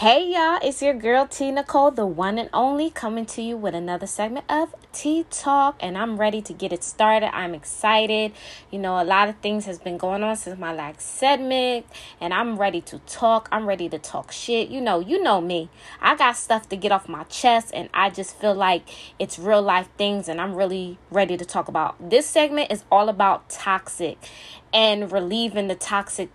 Hey y'all, it's your girl T Nicole, the one and only, coming to you with another segment of T Talk, and I'm ready to get it started. I'm excited. You know, a lot of things has been going on since my last segment, and I'm ready to talk. I'm ready to talk shit. You know, you know me. I got stuff to get off my chest, and I just feel like it's real life things, and I'm really ready to talk about. This segment is all about toxic and relieving the toxic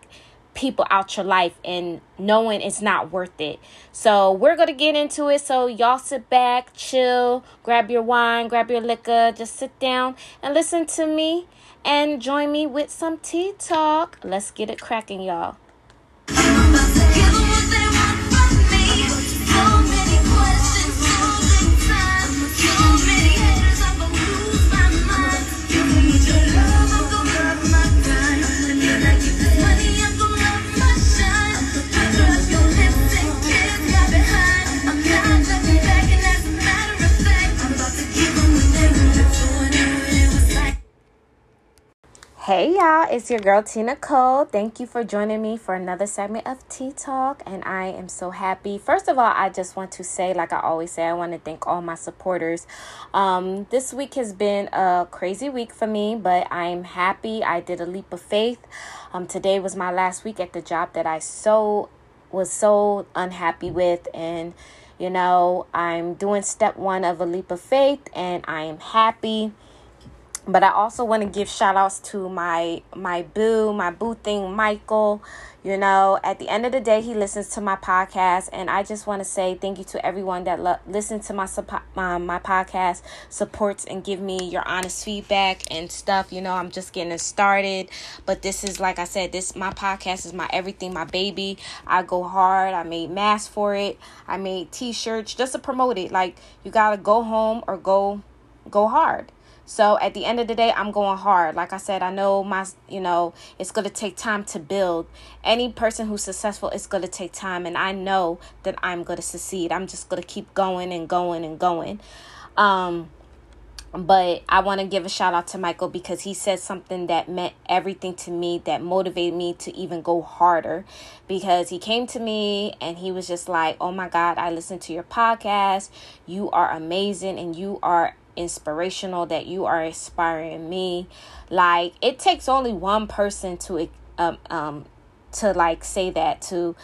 people out your life and knowing it's not worth it. So, we're going to get into it. So, y'all sit back, chill, grab your wine, grab your liquor, just sit down and listen to me and join me with some tea talk. Let's get it cracking, y'all. Hey y'all, it's your girl T Nicole. Thank you for joining me for another segment of Tea Talk, and I am so happy. First of all, I just want to say, like I always say, I want to thank all my supporters. Um, this week has been a crazy week for me, but I'm happy. I did a leap of faith. Um, today was my last week at the job that I so was so unhappy with, and you know, I'm doing step one of a leap of faith, and I am happy but I also want to give shout outs to my my boo, my boo thing, Michael. You know, at the end of the day, he listens to my podcast, and I just want to say thank you to everyone that lo- listens to my my my podcast, supports and give me your honest feedback and stuff. You know, I'm just getting started, but this is like I said, this my podcast is my everything, my baby. I go hard. I made masks for it. I made t-shirts just to promote it. Like you gotta go home or go go hard so at the end of the day, I'm going hard. Like I said, I know my, you know, it's going to take time to build. Any person who's successful, it's going to take time. And I know that I'm going to succeed. I'm just going to keep going and going and going. Um, but I want to give a shout out to Michael because he said something that meant everything to me, that motivated me to even go harder. Because he came to me and he was just like, Oh my God, I listened to your podcast. You are amazing and you are inspirational that you are inspiring me. Like it takes only one person to um um to like say that to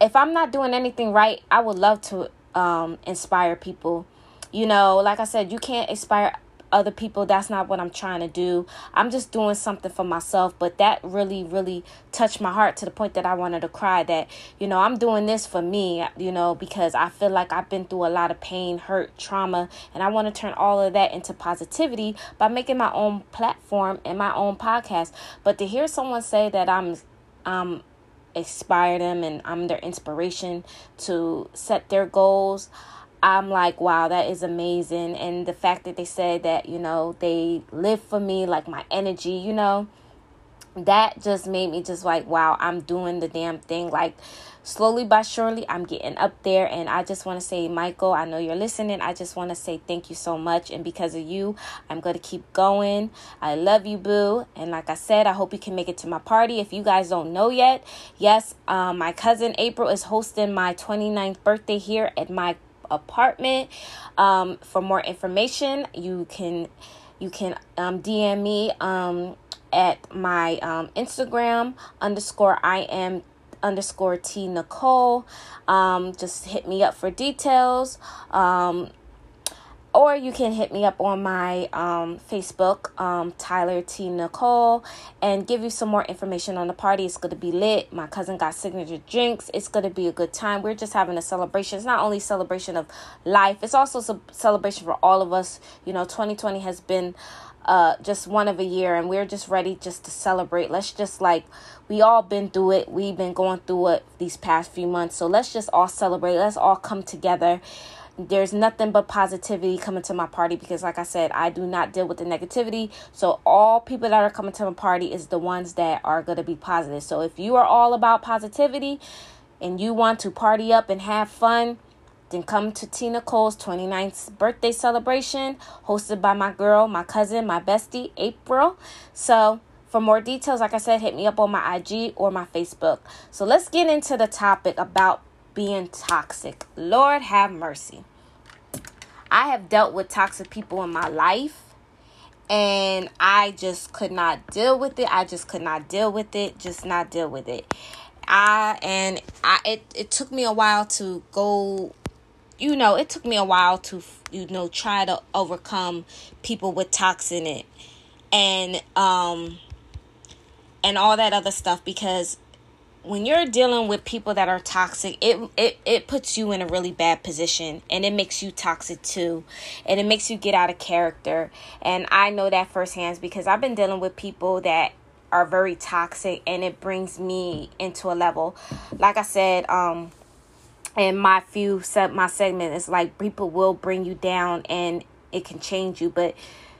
if i'm not doing anything right i would love to um inspire people. You know like i said you can't inspire other people. That's not what I'm trying to do. I'm just doing something for myself. But that really, really touched my heart to the point that I wanted to cry that, you know, I'm doing this for me, you know, because I feel like I've been through a lot of pain, hurt, trauma, and I want to turn all of that into positivity by making my own platform and my own podcast. But to hear someone say that I'm, um, inspire them and I'm their inspiration to set their goals. I'm like, wow, that is amazing. And the fact that they said that, you know, they live for me, like my energy, you know, that just made me just like, wow, I'm doing the damn thing. Like, slowly but surely, I'm getting up there. And I just want to say, Michael, I know you're listening. I just want to say thank you so much. And because of you, I'm going to keep going. I love you, boo. And like I said, I hope you can make it to my party. If you guys don't know yet, yes, um, my cousin April is hosting my 29th birthday here at my apartment. Um, for more information, you can you can um, DM me um, at my um, Instagram underscore I am underscore T Nicole. Um, just hit me up for details. Um, or you can hit me up on my um, Facebook, um, Tyler T. Nicole, and give you some more information on the party. It's going to be lit. My cousin got signature drinks. It's going to be a good time. We're just having a celebration. It's not only celebration of life, it's also a celebration for all of us. You know, 2020 has been uh, just one of a year, and we're just ready just to celebrate. Let's just like, we all been through it. We've been going through it these past few months. So let's just all celebrate. Let's all come together there's nothing but positivity coming to my party because like i said i do not deal with the negativity so all people that are coming to my party is the ones that are going to be positive so if you are all about positivity and you want to party up and have fun then come to T Nicole's 29th birthday celebration hosted by my girl, my cousin, my bestie, April. So, for more details, like I said, hit me up on my IG or my Facebook. So, let's get into the topic about being toxic. Lord have mercy. I have dealt with toxic people in my life and I just could not deal with it. I just could not deal with it, just not deal with it. I and I it, it took me a while to go you know, it took me a while to you know try to overcome people with toxin in it and um and all that other stuff because when you're dealing with people that are toxic, it, it it puts you in a really bad position and it makes you toxic too. And it makes you get out of character. And I know that firsthand because I've been dealing with people that are very toxic and it brings me into a level. Like I said, um in my few set my segment is like people will bring you down and it can change you, but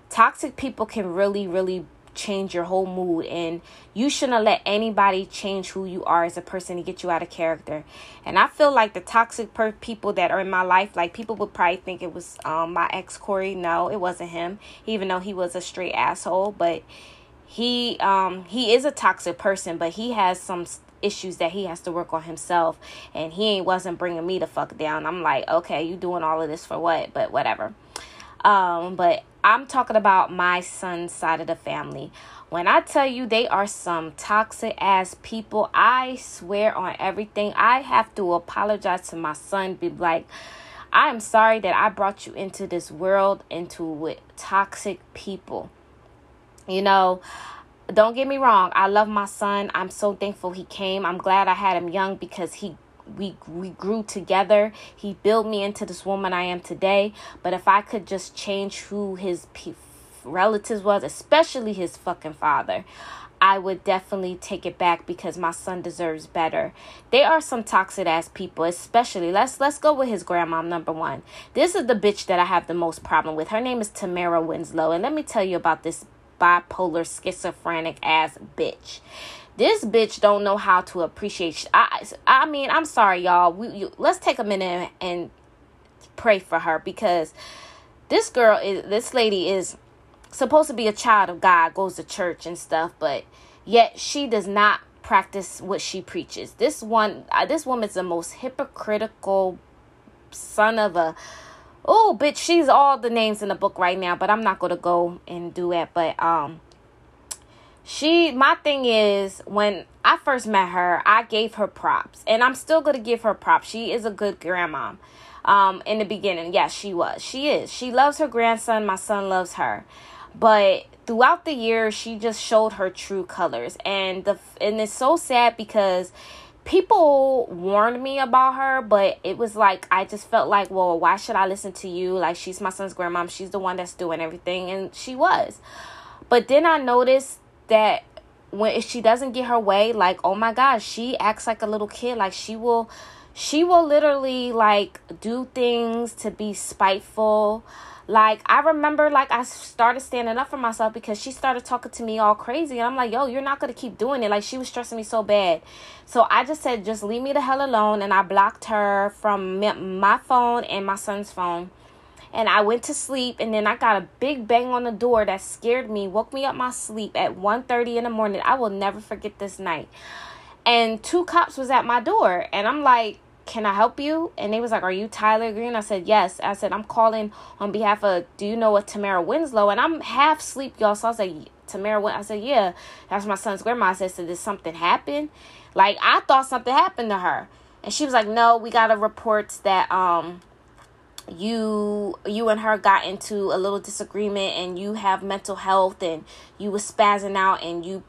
toxic people can really, really change your whole mood and you shouldn't let anybody change who you are as a person to get you out of character. And i feel like the toxic per- people that are in my life like people would probably think it was um, my ex corey. No it wasn't him even though he was a straight asshole. But he um he is a toxic person but he has some issues that he has to work on himself and he wasn't bringing me the fuck down. I'm like okay you doing all of this for what? But whatever. Um but I'm talking about my son's side of the family. When I tell you they are some toxic ass people, I swear on everything. I have to apologize to my son, be like, I am sorry that I brought you into this world into with toxic people. You know, don't get me wrong. I love my son. I'm so thankful he came. I'm glad I had him young because he we we grew together. He built me into this woman I am today. But if I could just change who his p- relatives was, especially his fucking father, I would definitely take it back because my son deserves better. They are some toxic ass people, especially let's let's go with his grandma number one. This is the bitch that I have the most problem with. Her name is Tamara Winslow, and let me tell you about this bipolar schizophrenic ass bitch this bitch don't know how to appreciate i i mean i'm sorry y'all. We you, let's take a minute and pray for her because this girl is this lady is supposed to be a child of god goes to church and stuff but yet she does not practice what she preaches. This one uh, this woman's the most hypocritical son of a oh bitch she's all the names in the book right now but i'm not gonna go and do it but um she my thing is when I first met her, I gave her props, and I'm still gonna give her props. She is a good grandma. Um, in the beginning, yes, she was. She is. She loves her grandson. My son loves her, but throughout the years, she just showed her true colors, and the and it's so sad because people warned me about her, but it was like I just felt like, well, why should I listen to you? Like she's my son's grandma. She's the one that's doing everything, and she was. But then I noticed that when if she doesn't get her way, like oh my gosh, she acts like a little kid. Like she will she will literally like do things to be spiteful. Like I remember like I started standing up for myself because she started talking to me all crazy and I'm like, "Yo, you're not to keep doing it." Like she was stressing me so bad. So I just said, "Just leave me the hell alone." And I blocked her from my phone and my son's phone and I went to sleep and then I got a big bang on the door that scared me, woke me up my sleep at 1:30 in the morning. I will never forget this night. And two cops was at my door and I'm like, "Can I help you?" And they was like, "Are you Tyler Green?" I said, "Yes." I said, "I'm calling on behalf of do you know what Tamara Winslow?" And I'm half asleep, y'all. So I was like, "Tamara? I said, "Yeah." That's my son's grandma. I said, "So did something happen?" Like I thought something happened to her. And she was like, "No, we got a report that um you you and her got into a little disagreement and you have mental health and you was spazzing out and you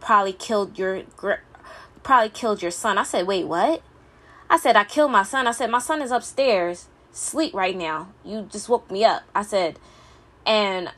probably killed your probably killed your son. I said, "Wait, what?" I said, "I killed my son." I said, "My son is upstairs, sleep right now. You just woke me up." I said, and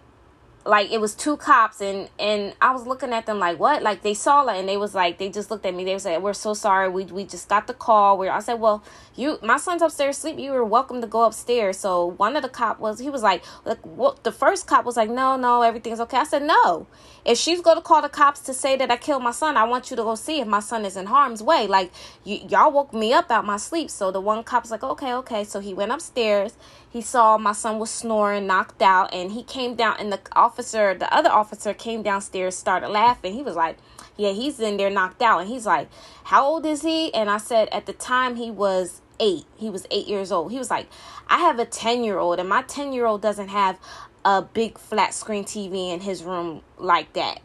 like it was two cops and and I was looking at them like what? Like they saw it and they was like they just looked at me. They said we're so sorry. We we just got the call. Where I said well you my son's upstairs sleep you were welcome to go upstairs. So one of the cop was he was like like what the first cop was like no no everything's okay. I said no if she's going to call the cops to say that I killed my son I want you to go see if my son is in harm's way like y- y'all woke me up out my sleep so the one cop's like okay okay so he went upstairs he saw my son was snoring, knocked out, and he came down. And the officer, the other officer, came downstairs, started laughing. He was like, Yeah, he's in there knocked out. And he's like, How old is he? And I said, At the time, he was eight. He was eight years old. He was like, I have a 10 year old, and my 10 year old doesn't have a big flat screen TV in his room like that.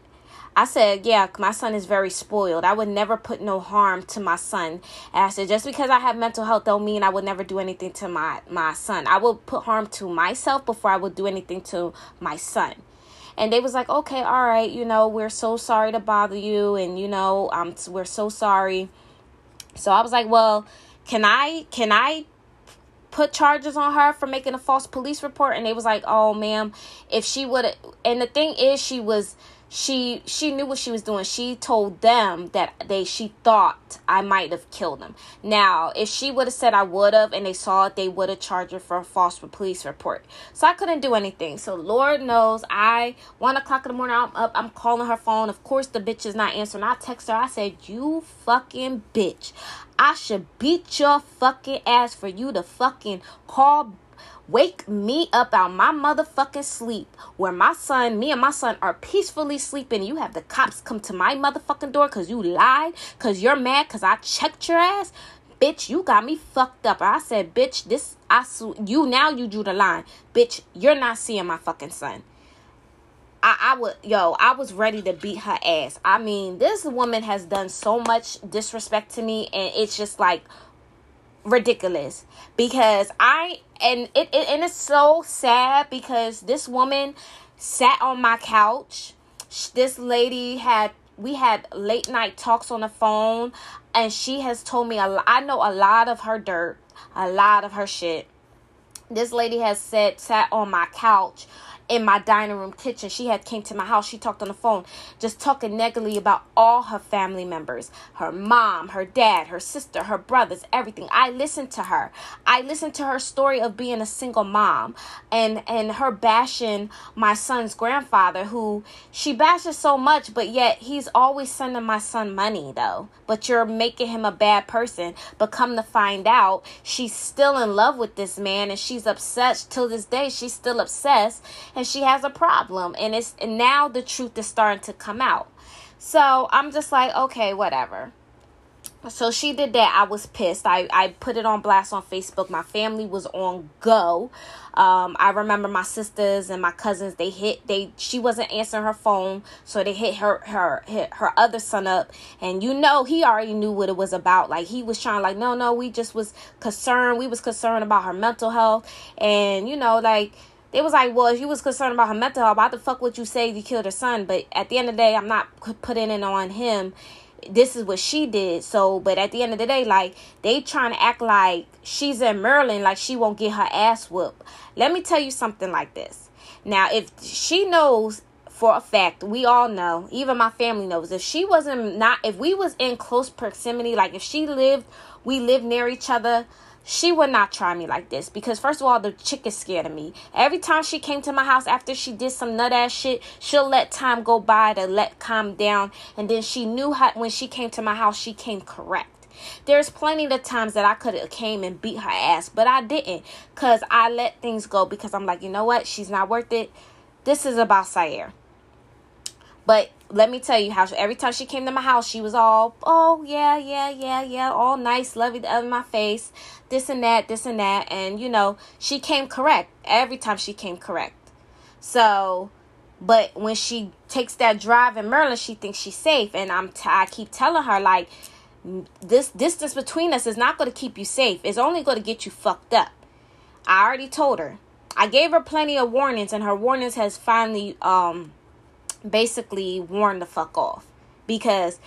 I said, yeah, my son is very spoiled. I would never put no harm to my son. And I said, just because I have mental health don't mean I would never do anything to my, my son. I will put harm to myself before I would do anything to my son. And they was like, okay, all right, you know, we're so sorry to bother you. And, you know, um, we're so sorry. So I was like, well, can I, can I put charges on her for making a false police report? And they was like, oh, ma'am, if she would, have and the thing is, she was, she she knew what she was doing. She told them that they she thought i might have killed him now if she would have said i would have and they saw it they would have charged her for a false police report. So i couldn't do anything. So lord knows i one o'clock in the morning i'm up i'm calling her phone. Of course the bitch is not answering. I text her. I said you fucking bitch i should beat your fucking ass for you to fucking call Wake me up out my motherfucking sleep where my son, me and my son are peacefully sleeping. You have the cops come to my motherfucking door because you lied, because you're mad, because I checked your ass. Bitch, you got me fucked up. I said, bitch, this, I, you now you drew the line. Bitch, you're not seeing my fucking son. I, I would yo i was ready to beat her ass i mean this woman has done so much disrespect to me and it's just like ridiculous because I and it, it and it's so sad because this woman sat on my couch. This lady had we had late night talks on the phone and she has told me a I know a lot of her dirt, a lot of her shit. This lady has said sat on my couch in my dining room kitchen. She had came to my house. She talked on the phone, just talking negatively about all her family members, her mom, her dad, her sister, her brothers, everything. I listened to her. I listened to her story of being a single mom and and her bashing my son's grandfather who she bashes so much, but yet he's always sending my son money though. But you're making him a bad person. But come to find out, she's still in love with this man and she's obsessed till this day. She's still obsessed and she has a problem and it's and now the truth is starting to come out. So i'm just like okay whatever. So she did that. I was pissed. I i put it on blast on facebook. My family was on go. Um i remember my sisters and my cousins they hit they she wasn't answering her phone so they hit her her hit her other son up. And you know he already knew what it was about. Like he was trying like no no we just was concerned we was concerned about her mental health. And you know like they was like, well, if you was concerned about her mental health, why the fuck would you say you killed her son? But at the end of the day, I'm not putting it on him. This is what she did. So, but at the end of the day, like they trying to act like she's in Maryland, like she won't get her ass whooped. Let me tell you something like this. Now, if she knows for a fact, we all know, even my family knows, if she wasn't not, if we was in close proximity, like if she lived, we lived near each other she would not try me like this because first of all the chick is scared of me every time she came to my house after she did some nut ass shit she'll let time go by to let calm down and then she knew how when she came to my house she came correct there's plenty of times that I could have came and beat her ass, but I didn't cuz I let things go because I'm like, you know what? She's not worth it. This is about Sayer. But let me tell you how she, every time she came to my house, she was all, oh, yeah, yeah, yeah, yeah, all nice, lovey in my face, this and that, this and that. And, you know, she came correct every time she came correct. So, but when she takes that drive in Maryland, she thinks she's safe. And I'm t- I keep telling her, like, this distance between us is not going to keep you safe. It's only going to get you fucked up. I already told her. I gave her plenty of warnings, and her warnings has finally, um, basically warn the fuck off. Because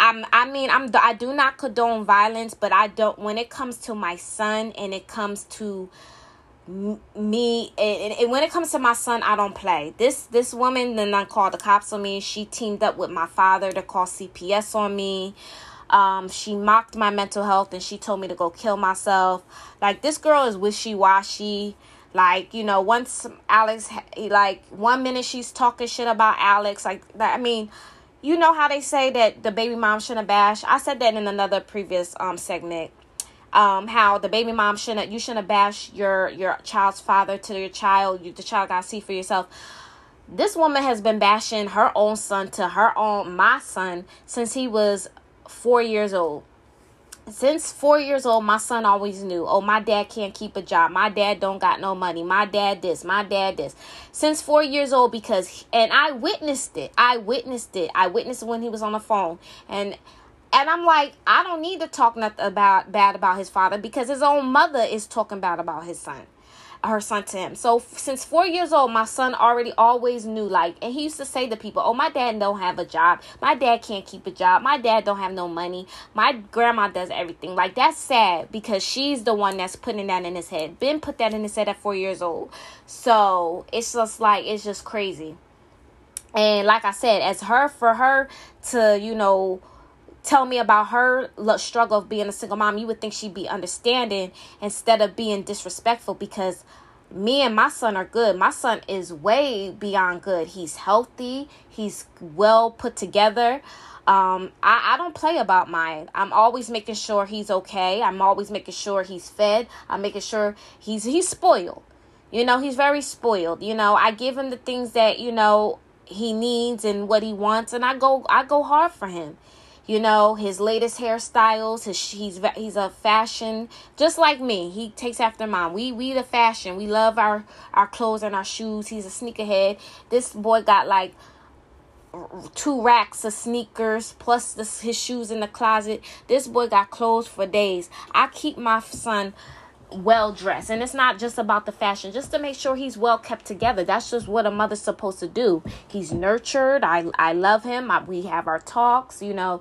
I'm I mean I'm I do not condone violence, but I don't when it comes to my son and it comes to me and, and, when it comes to my son i don't play. This this woman then i called the cops on me. She teamed up with my father to call cps on me. Um, she mocked my mental health and she told me to go kill myself. Like this girl is wishy-washy like, you know, once Alex, like, one minute she's talking shit about Alex. Like, I mean, you know how they say that the baby mom shouldn't bash? I said that in another previous um segment. Um, how the baby mom shouldn't, you shouldn't bash your your child's father to your child. You, the child got to see for yourself this woman has been bashing her own son to her own my son since he was four years old since four years old my son always knew oh my dad can't keep a job. My dad don't got no money. My dad this my dad this. Since four years old because and i witnessed it. I witnessed it. I witnessed when he was on the phone. And and i'm like i don't need to talk nothing about bad about his father because his own mother is talking bad about his son her son to him. So since four years old, my son already always knew like, and he used to say to people, "Oh, my dad don't have a job. My dad can't keep a job. My dad don't have no money. My grandma does everything." Like that's sad because she's the one that's putting that in his head. Ben put that in his head at four years old. So it's just like it's just crazy. And like I said, as her for her to you know tell me about her struggle of being a single mom, you would think she'd be understanding instead of being disrespectful because me and my son are good. My son is way beyond good. He's healthy, he's well put together. Um, I, I don't play about mine. I'm always making sure he's okay. I'm always making sure he's fed. I'm making sure he's he's spoiled. You know, he's very spoiled. You know, I give him the things that, you know, he needs and what he wants and I go I go hard for him you know his latest hairstyles his he's he's a fashion just like me. He takes after mom. We we the fashion. We love our our clothes and our shoes. He's a sneakerhead. This boy got like two racks of sneakers plus his shoes in the closet. This boy got clothes for days. I keep my son well dressed and it's not just about the fashion. Just to make sure he's well kept together. That's just what a mother's supposed to do. He's nurtured. I i love him. I, we have our talks you know.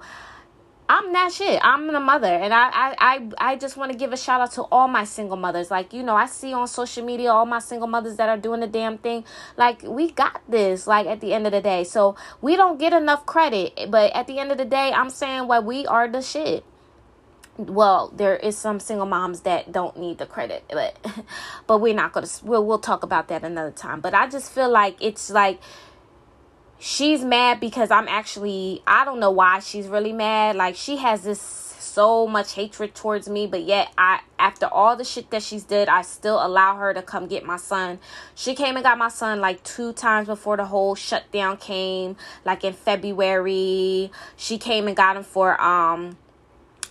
I'm that shit. I'm the mother. And i i i, I just want to give a shout out to all my single mothers. Like you know i see on social media all my single mothers that are doing the damn thing. Like we got this like at the end of the day. So we don't get enough credit. But at the end of the day i'm saying well we are the shit well there is some single moms that don't need the credit but but we're not gonna we'll, we'll talk about that another time. But i just feel like it's like she's mad because i'm actually i don't know why she's really mad. Like she has this so much hatred towards me but yet i after all the shit that she's did i still allow her to come get my son. She came and got my son like two times before the whole shutdown came like in february. She came and got him for um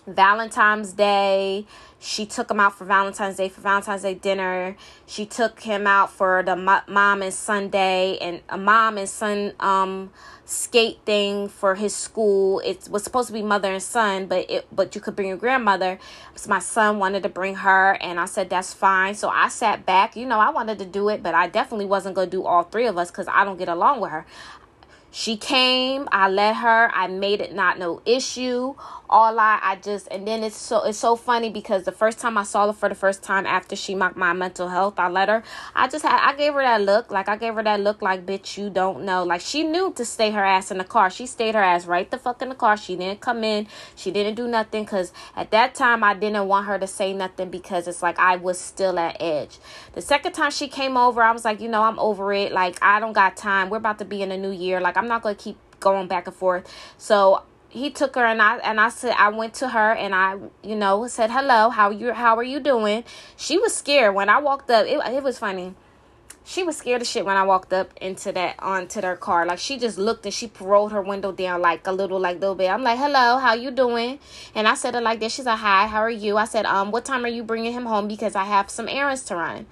Valentine's Day. She took him out for Valentine's Day for Valentine's Day dinner. She took him out for the mom and Sunday and a mom and son um skate thing for his school. It was supposed to be mother and son, but it but you could bring your grandmother. So my son wanted to bring her and I said that's fine. So I sat back. You know, I wanted to do it, but I definitely wasn't going to do all three of us cuz I don't get along with her. She came, I let her, I made it not no issue all I I just and then it's so it's so funny because the first time I saw her for the first time after she mocked my mental health, I let her. I just had I gave her that look like I gave her that look like bitch you don't know like she knew to stay her ass in the car. She stayed her ass right the fuck in the car. She didn't come in. She didn't do nothing because at that time I didn't want her to say nothing because it's like I was still at edge. The second time she came over, I was like you know I'm over it. Like I don't got time. We're about to be in a new year. Like I'm not gonna keep going back and forth. So he took her and I and I said I went to her and I you know said hello how you how are you doing? She was scared. When I walked up it, it was funny she was scared of shit when I walked up into that onto their car. Like she just looked and she rolled her window down like a little like little bit. I'm like, hello, how you doing? And I said it like this. She's like, hi, how are you? I said, um, what time are you bringing him home because I have some errands to run.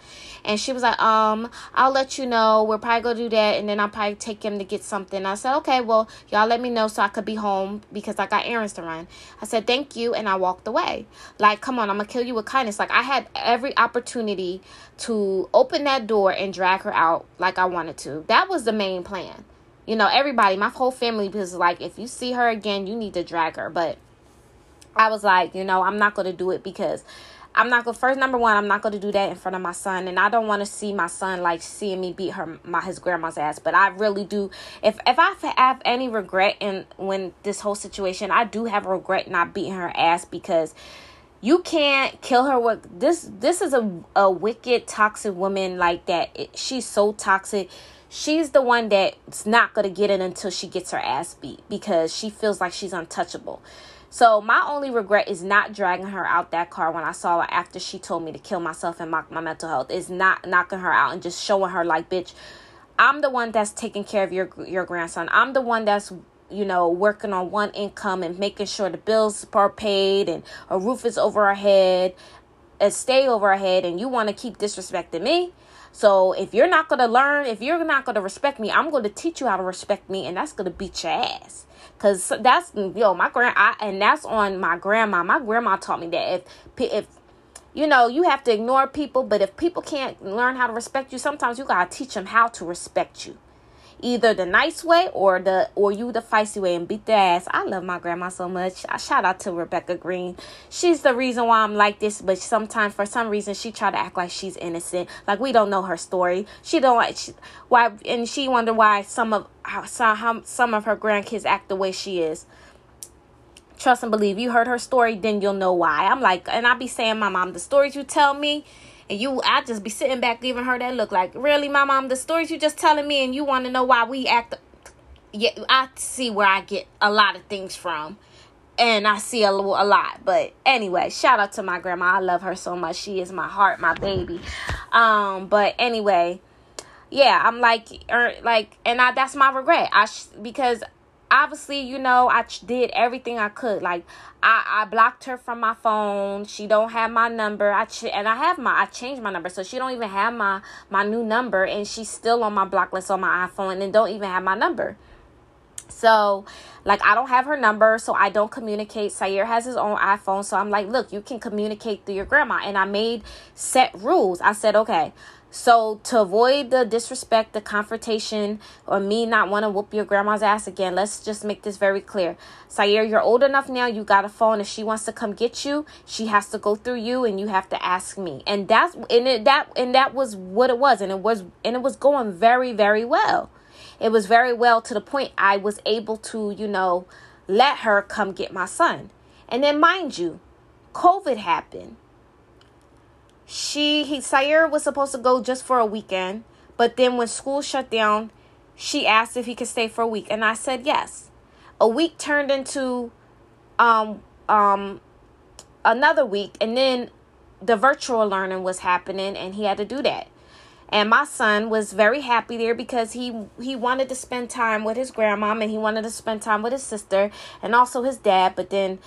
And she was like, um, I'll let you know. We're probably gonna do that, and then I'll probably take him to get something. I said, okay, well, y'all let me know so I could be home because I got errands to run. I said, thank you, and I walked away. Like, come on, I'm gonna kill you with kindness. Like I had every opportunity to open that door and drag her out like I wanted to. That was the main plan. You know, everybody, my whole family was like, if you see her again, you need to drag her. But I was like, you know, I'm not going to do it because I'm not going to, first, number one, I'm not going to do that in front of my son. And I don't want to see my son like seeing me beat her, my, his grandma's ass. But I really do. If, if I have any regret in when this whole situation, I do have regret not beating her ass because you can't kill her with this this is a, a wicked toxic woman like that. It, she's so toxic. She's the one that's not gonna get it until she gets her ass beat because she feels like she's untouchable. So my only regret is not dragging her out that car when i saw her after she told me to kill myself and mock my mental health. Is not knocking her out and just showing her like bitch I'm the one that's taking care of your your grandson. I'm the one that's you know working on one income and making sure the bills are paid and a roof is over our head, a stay over our head, and you want to keep disrespecting me. So if you're not gonna learn, if you're not gonna respect me, I'm gonna teach you how to respect me, and that's gonna beat your ass. Cause that's yo my grand I, and that's on my grandma. My grandma taught me that if if you know, you have to ignore people, but if people can't learn how to respect you, sometimes you got to teach them how to respect you. Either the nice way or the or you the feisty way and beat their ass. I love my grandma so much. I shout out to Rebecca Green. She's the reason why I'm like this, but sometimes for some reason she try to act like she's innocent. Like we don't know her story. She don't like she, why and she wonder why some of how some, some of her grandkids act the way she is trust and believe. You heard her story, then you'll know why. I'm like, and I be saying, my mom, the stories you tell me, and you, I just be sitting back giving her that look like, really, my mom, the stories you just telling me, and you want to know why we act. Yeah, I see where I get a lot of things from. And I see a, a lot. But anyway, shout out to my grandma. I love her so much. She is my heart, my baby. Um, but anyway, yeah, I'm like, er, like, and I that's my regret. I sh- because obviously you know i did everything i could. Like i i blocked her from my phone. She don't have my number. I ch- and i have my i changed my number so she don't even have my my new number and she's still on my block list on my iphone and don't even have my number. So like i don't have her number so i don't communicate. Sayer has his own iphone so i'm like look you can communicate through your grandma and i made set rules. I said okay so to avoid the disrespect, the confrontation, or me not want to whoop your grandma's ass again, let's just make this very clear. Sayer, you're old enough now. You got a phone. If she wants to come get you, she has to go through you, and you have to ask me. And that's and it that and that was what it was, and it was and it was going very very well. It was very well to the point I was able to, you know, let her come get my son. And then mind you, COVID happened she he Sayer was supposed to go just for a weekend, but then when school shut down, she asked if he could stay for a week, and I said yes. A week turned into um um another week, and then the virtual learning was happening, and he had to do that. And my son was very happy there because he he wanted to spend time with his grandmom and he wanted to spend time with his sister and also his dad. But then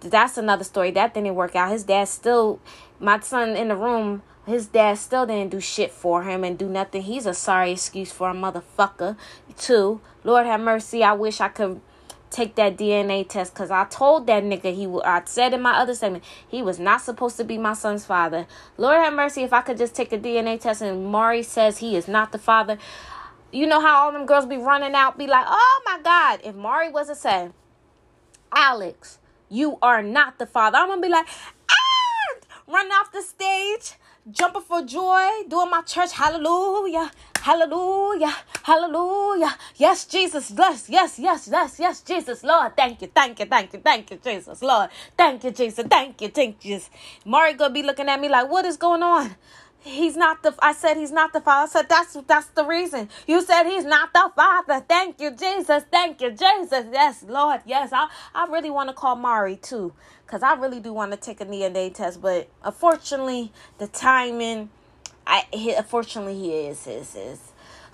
that's another story. That didn't work out. His dad still, my son in the room, his dad still didn't do shit for him and do nothing. He's a sorry excuse for a motherfucker, too. Lord have mercy. I wish I could take that DNA test because I told that nigga he I said in my other segment he was not supposed to be my son's father. Lord have mercy if I could just take a DNA test and Maury says he is not the father. You know how all them girls be running out, be like, oh my God, if Maury was to say, Alex, you are not the father. I'm gonna be like, ah, running off the stage, jumping for joy, doing my church, hallelujah, hallelujah, hallelujah. Yes, Jesus, yes, yes, yes, yes, yes, Jesus, Lord, thank you, thank you, thank you, thank you, Jesus, Lord, thank you, Jesus, thank you, thank you. Maury gonna be looking at me like, what is going on? He's not the I said he's not the father. I said that's that's the reason. You said he's not the father. Thank you, Jesus. Thank you, Jesus. Yes, Lord. Yes. I, I really want to call Maury too. Cause I really do want to take a DNA test. But unfortunately the timing I he, unfortunately he is his is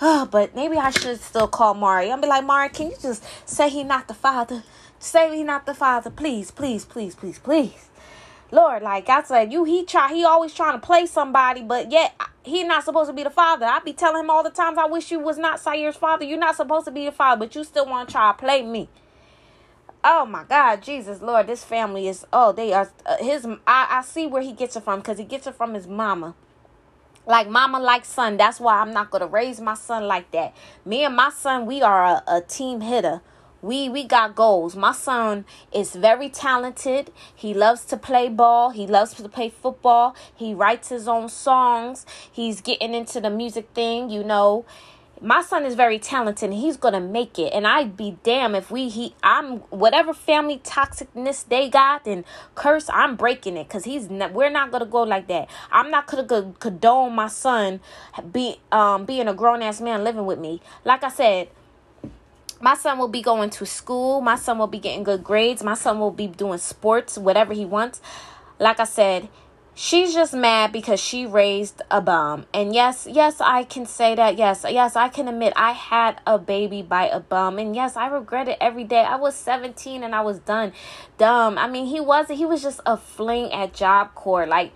Oh, but maybe I should still call Maury. I'll be like, Maury, can you just say he's not the father? Say he's not the father. Please, please, please, please, please. Lord, like I said, you he try he always trying to play somebody, but yet he not supposed to be the father. I be telling him all the times, I wish you was not Sayer's father. You're not supposed to be the father, but you still want to try to play me. Oh my God, Jesus, Lord, this family is oh they are uh, his. I I see where he gets it from because he gets it from his mama. Like mama, like son. That's why I'm not gonna raise my son like that. Me and my son, we are a, a team hitter we we got goals. My son is very talented. He loves to play ball. He loves to play football. He writes his own songs. He's getting into the music thing you know. My son is very talented he's gonna make it. And i'd be damn if we he i'm whatever family toxicness they got and curse i'm breaking it. Because he's not, we're not gonna go like that. I'm not gonna condone my son be um being a grown-ass man living with me. Like i said my son will be going to school. My son will be getting good grades. My son will be doing sports, whatever he wants. Like I said, she's just mad because she raised a bum. And yes, yes, I can say that. Yes, yes, I can admit I had a baby by a bum. And yes, I regret it every day. I was 17 and I was done dumb. I mean, he wasn't, he was just a fling at Job Corps. Like,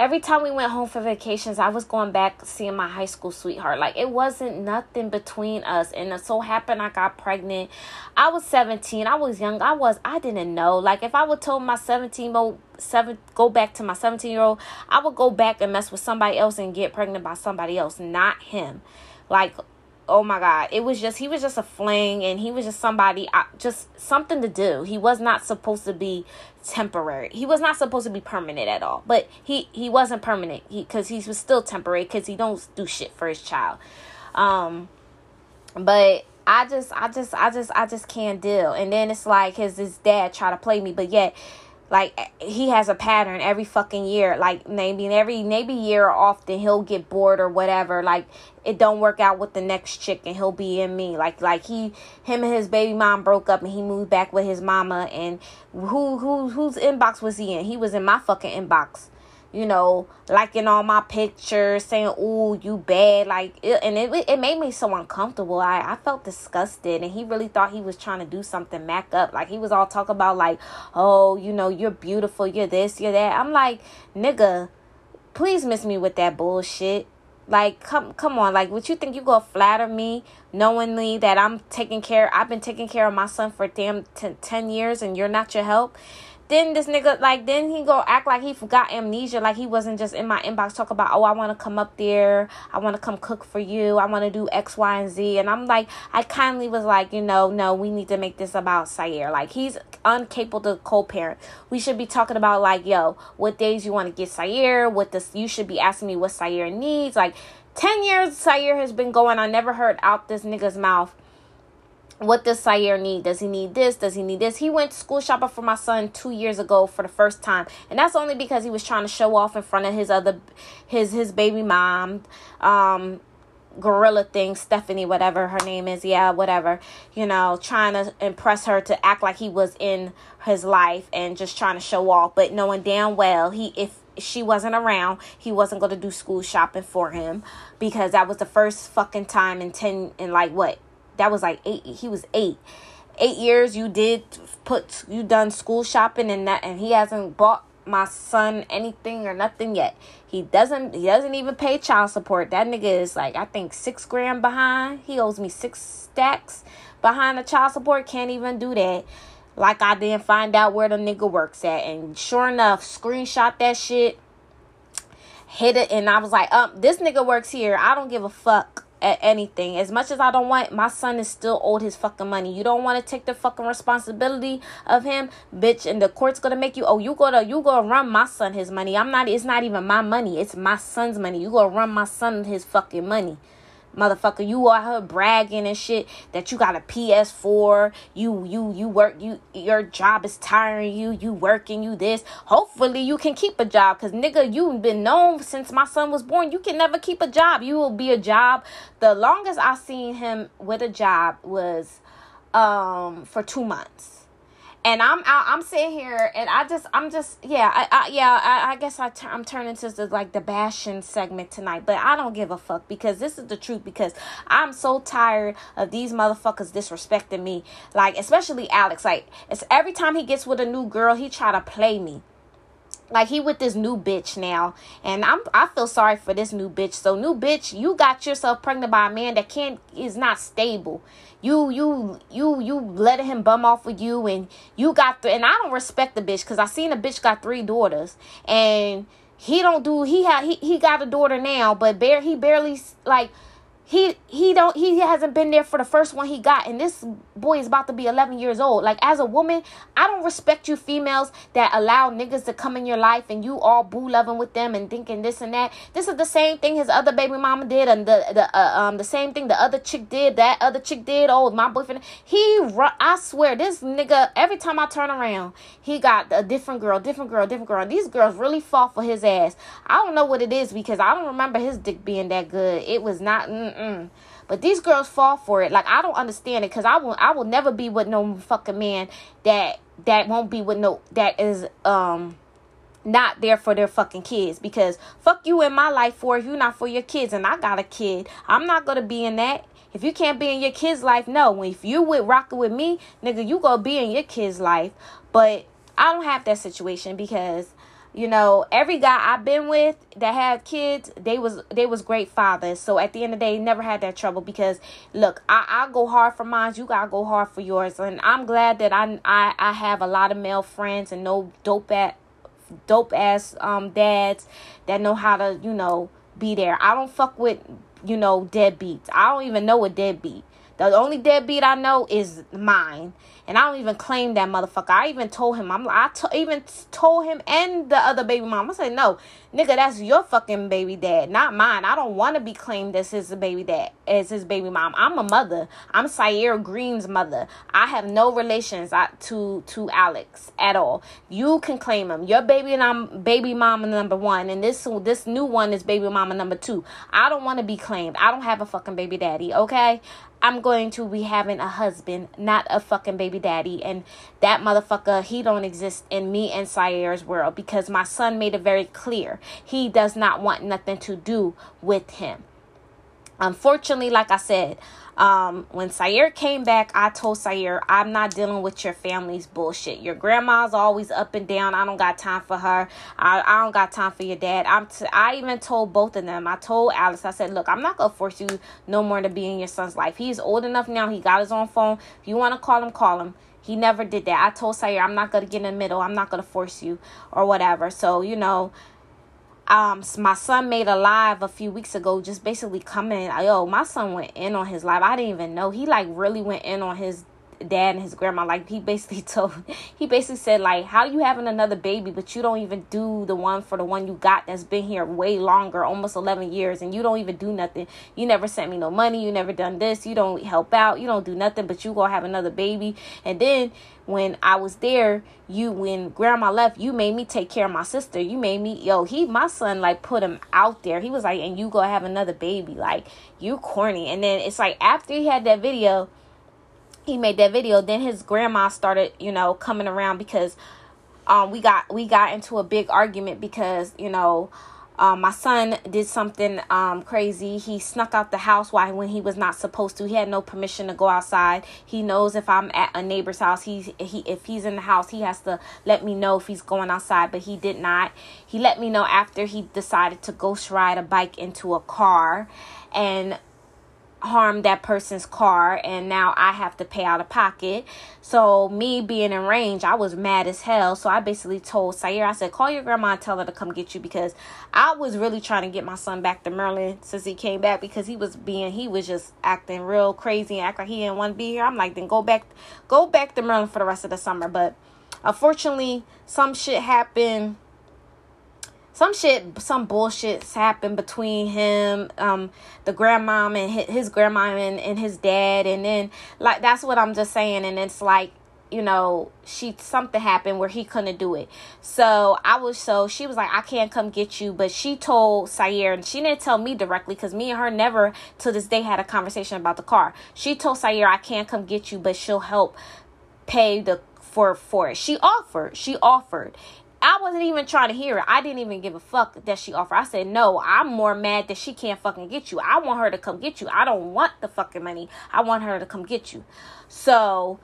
every time we went home for vacations, I was going back seeing my high school sweetheart. Like it wasn't nothing between us. And it so happened I got pregnant. I was 17. I was young. I was I didn't know. Like if I would told my 17 old seven go back to my 17 year old, I would go back and mess with somebody else and get pregnant by somebody else, not him. Like oh my god. It was just he was just a fling and he was just somebody I, just something to do. He was not supposed to be temporary. He was not supposed to be permanent at all. But he he wasn't permanent. Because he, he was still temporary because he don't do shit for his child. Um but i just i just i just i just can't deal. And then it's like his his dad try to play me but yet like he has a pattern every fucking year. Like maybe every maybe year often he'll get bored or whatever. Like it don't work out with the next chick and he'll be in me. Like like he him and his baby mom broke up and he moved back with his mama and who who whose inbox was he in? He was in my fucking inbox you know, liking all my pictures, saying, "Ooh, you bad," like, it, and it it made me so uncomfortable. I I felt disgusted, and he really thought he was trying to do something back up. Like he was all talk about like, "Oh, you know, you're beautiful, you're this, you're that." I'm like, nigga, please miss me with that bullshit. Like, come come on, like, would you think you gonna flatter me knowingly that I'm taking care? I've been taking care of my son for damn t- ten years, and you're not your help then this nigga like then he go act like he forgot amnesia like he wasn't just in my inbox talk about oh i want to come up there. I want to come cook for you. I want to do x y and z. And i'm like i kindly was like you know no we need to make this about Sayer. Like he's incapable to co-parent. We should be talking about like yo what days you want to get Sayer what this you should be asking me what Sayer needs. Like 10 years Sayer has been going i never heard out this nigga's mouth what does Sayer need? Does he need this? Does he need this? He went school shopping for my son two years ago for the first time, and that's only because he was trying to show off in front of his other, his his baby mom, um, gorilla thing, Stephanie, whatever her name is, yeah, whatever. You know, trying to impress her to act like he was in his life and just trying to show off, but knowing damn well he if she wasn't around, he wasn't going to do school shopping for him because that was the first fucking time in 10 in like what that was like eight he was eight. Eight years you did put you done school shopping and that and he hasn't bought my son anything or nothing yet. He doesn't he doesn't even pay child support. That nigga is like i think six grand behind. He owes me six stacks behind the child support. Can't even do that. Like i didn't find out where the nigga works at. And sure enough screenshot that shit hit it and i was like um this nigga works here. I don't give a fuck at anything. As much as I don't want, my son is still owed his fucking money. You don't want to take the fucking responsibility of him, bitch, and the court's gonna make you. Oh, you gonna you gonna run my son his money. I'm not. It's not even my money. It's my son's money. You gonna run my son his fucking money motherfucker. You are her bragging and shit that you got a ps4 you you you work you your job is tiring you. You working you this. Hopefully you can keep a job because nigga you've been known since my son was born. You can never keep a job. You will be a job. The longest i seen him with a job was um for two months and I'm out, I'm sitting here and I just I'm just yeah I, I yeah I, I guess I t- I'm turning to the like the bashing segment tonight but I don't give a fuck because this is the truth because I'm so tired of these motherfuckers disrespecting me. Like especially Alex like it's every time he gets with a new girl he try to play me like he with this new bitch now. And i'm i feel sorry for this new bitch. So new bitch you got yourself pregnant by a man that can't is not stable. You you you you letting him bum off with you and you got the and i don't respect the bitch because i seen a bitch got three daughters. And he don't do he had he, he got a daughter now but bare he barely like he he don't he hasn't been there for the first one he got and this boy is about to be 11 years old. Like as a woman i don't respect you females that allow niggas to come in your life and you all boo loving with them and thinking this and that. This is the same thing his other baby mama did and the the uh, um the same thing the other chick did that other chick did. Oh my boyfriend he i swear this nigga every time i turn around he got a different girl different girl different girl. These girls really fall for his ass. I don't know what it is because i don't remember his dick being that good. It was not mm, Mm-mm. But these girls fall for it. Like I don't understand it because I will I will never be with no fucking man that that won't be with no that is um not there for their fucking kids because fuck you in my life for if you not for your kids and I got a kid. I'm not gonna be in that. If you can't be in your kid's life, no. If you with rocking with me, nigga, you gonna be in your kid's life. But I don't have that situation because you know every guy i've been with that had kids they was they was great fathers. So at the end of the day never had that trouble because look i i go hard for mine you gotta go hard for yours. And i'm glad that i i, I have a lot of male friends and no dope at dope ass um dads that know how to you know be there. I don't fuck with you know deadbeats. I don't even know a deadbeat. The only deadbeat i know is mine and I don't even claim that motherfucker. I even told him, I'm I even told him and the other baby mom. I said, no, nigga, that's your fucking baby dad, not mine. I don't want to be claimed as his baby dad, as his baby mom. I'm a mother. I'm Sierra Green's mother. I have no relations to to Alex at all. You can claim him. Your baby and I'm baby mama number one, and this this new one is baby mama number two. I don't want to be claimed. I don't have a fucking baby daddy. Okay, I'm going to be having a husband, not a fucking baby daddy. And that motherfucker, he don't exist in me and Sierra's world because my son made it very clear. He does not want nothing to do with him. Unfortunately, like I said, um, when Sayer came back, I told Sayer, I'm not dealing with your family's bullshit. Your grandma's always up and down. I don't got time for her. I, I don't got time for your dad. I'm t- I even told both of them. I told Alice, I said, look, I'm not going to force you no more to be in your son's life. He's old enough now. He got his own phone. If you want to call him, call him. He never did that. I told Sayer, I'm not going to get in the middle. I'm not going to force you or whatever. So, you know, um my son made a live a few weeks ago just basically coming yo my son went in on his live i didn't even know he like really went in on his dad and his grandma like he basically told he basically said like how you having another baby but you don't even do the one for the one you got that's been here way longer almost 11 years and you don't even do nothing you never sent me no money you never done this you don't help out you don't do nothing but you gonna have another baby and then when I was there, you when grandma left, you made me take care of my sister. You made me yo, he my son like put him out there. He was like, and you go have another baby. Like, you corny. And then it's like after he had that video, he made that video, then his grandma started, you know, coming around because um we got we got into a big argument because, you know, um, my son did something um, crazy. He snuck out the house while when he was not supposed to. He had no permission to go outside. He knows if I'm at a neighbor's house, he's he if he's in the house, he has to let me know if he's going outside. But he did not. He let me know after he decided to ghost ride a bike into a car, and harm that person's car and now I have to pay out of pocket. So me being in range, I was mad as hell. So I basically told Sayer, I said, call your grandma and tell her to come get you because I was really trying to get my son back to Maryland since he came back because he was being he was just acting real crazy and act like he didn't want to be here. I'm like, then go back go back to Maryland for the rest of the summer. But unfortunately some shit happened some shit some bullshits happened between him um the grandmom and his, his grandma and, and his dad and then like that's what i'm just saying and it's like you know she something happened where he couldn't do it. So i was so she was like i can't come get you but she told sayer and she didn't tell me directly because me and her never to this day had a conversation about the car. She told sayer i can't come get you but she'll help pay the for for it. She offered she offered I wasn't even trying to hear it. I didn't even give a fuck that she offered. I said, no, I'm more mad that she can't fucking get you. I want her to come get you. I don't want the fucking money. I want her to come get you. So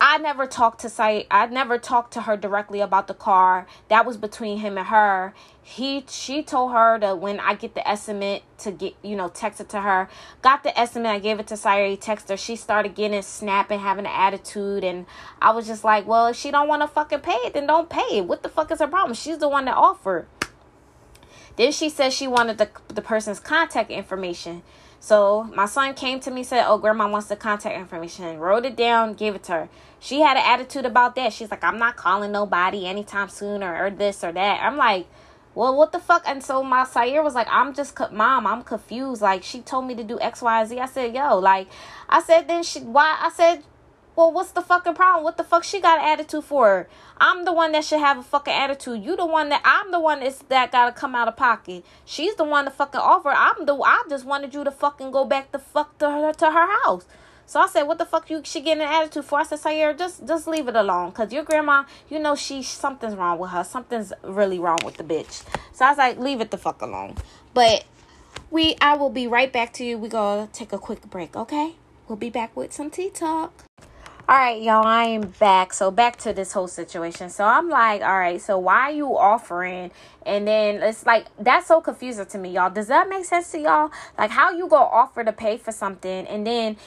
I never talked to say I never talked to her directly about the car. That was between him and her. He she told her that when I get the estimate to get you know text it to her. Got the estimate. I gave it to Siri. Text her. She started getting snapping, having an attitude, and I was just like, well, if she don't want to fucking pay it, then don't pay it. What the fuck is her problem? She's the one that offered. Then she said she wanted the the person's contact information. So my son came to me, said, "Oh, grandma wants the contact information." Wrote it down, gave it to her. She had an attitude about that. She's like, "I'm not calling nobody anytime soon, or, or this or that." I'm like, "Well, what the fuck?" And so my Sayer was like, "I'm just, mom, I'm confused. Like she told me to do X, Y, Z." I said, "Yo, like," I said, "Then she why?" I said, well, what's the fucking problem? What the fuck she got attitude for? I'm the one that should have a fucking attitude. You the one that I'm the one that's that gotta come out of pocket. She's the one to fucking offer. I'm the I just wanted you to fucking go back the fuck to her to her house. So I said, "What the fuck you she getting an attitude for?" I said, "Sierra, just just leave it alone, cause your grandma, you know, she something's wrong with her. Something's really wrong with the bitch." So I was like, "Leave it the fuck alone." But we, I will be right back to you. We gonna take a quick break, okay? We'll be back with some tea talk. All right, y'all, I am back. So back to this whole situation. So I'm like, all right, so why are you offering? And then it's like that's so confusing to me, y'all. Does that make sense to y'all? Like how you go offer to pay for something and then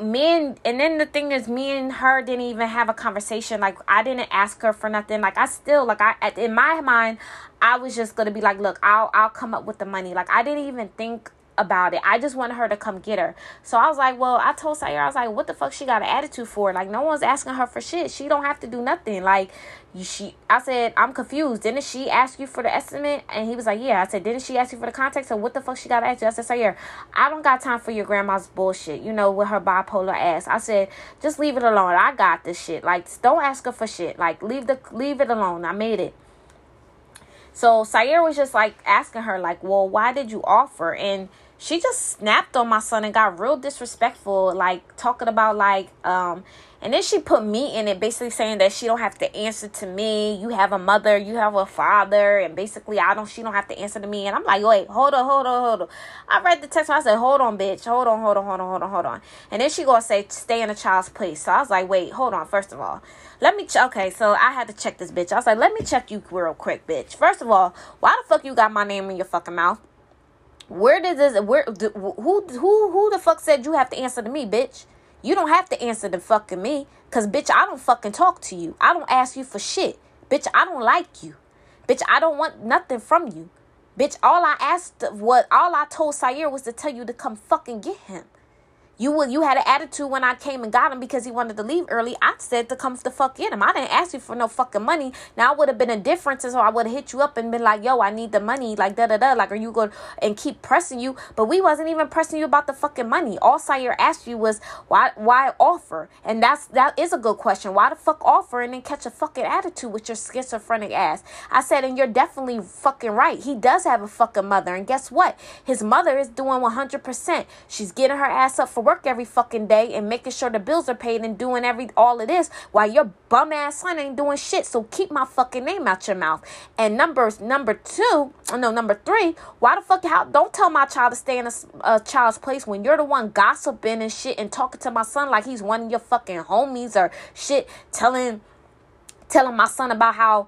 me and and then the thing is me and her didn't even have a conversation like i didn't ask her for nothing like i still like i in my mind i was just gonna be like look i'll i'll come up with the money like i didn't even think about it. I just wanted her to come get her. So I was like, well, I told Sayer, I was like, what the fuck she got an attitude for? Like, no one's asking her for shit. She don't have to do nothing. Like, she, I said, I'm confused. Didn't she ask you for the estimate? And he was like, yeah. I said, didn't she ask you for the context? So what the fuck she got an attitude? I said, Sayer, I don't got time for your grandma's bullshit, you know, with her bipolar ass. I said, just leave it alone. I got this shit. Like, don't ask her for shit. Like, leave the, leave it alone. I made it. So Sayer was just like asking her, like, well, why did you offer? And she just snapped on my son and got real disrespectful, like talking about like um and then she put me in it, basically saying that she don't have to answer to me. You have a mother, you have a father, and basically I don't she don't have to answer to me. And I'm like, wait, hold on, hold on, hold on. I read the text and I said, hold on, bitch, hold on, hold on, hold on, hold on, hold on. And then she gonna say, stay in a child's place. So I was like, wait, hold on, first of all. Let me ch- okay, so I had to check this bitch. I was like, let me check you real quick, bitch. First of all, why the fuck you got my name in your fucking mouth? Where did this? Where? Who? Who? Who the fuck said you have to answer to me, bitch? You don't have to answer to fucking me, cause bitch, I don't fucking talk to you. I don't ask you for shit, bitch. I don't like you, bitch. I don't want nothing from you, bitch. All I asked, what all I told Sayer was to tell you to come fucking get him. You would you had an attitude when I came and got him because he wanted to leave early. I said to come the fuck get him. I didn't ask you for no fucking money. Now would have been a difference, so I would have hit you up and been like, "Yo, I need the money." Like da da da. Like, are you going and keep pressing you? But we wasn't even pressing you about the fucking money. All Sire asked you was why why offer, and that's that is a good question. Why the fuck offer and then catch a fucking attitude with your schizophrenic ass? I said, and you're definitely fucking right. He does have a fucking mother, and guess what? His mother is doing 100. percent She's getting her ass up for work every fucking day and making sure the bills are paid and doing every all of this while your bum ass son ain't doing shit. So keep my fucking name out your mouth. And numbers number two, no number three. Why the fuck how don't tell my child to stay in a, a child's place when you're the one gossiping and shit and talking to my son like he's one of your fucking homies or shit telling telling my son about how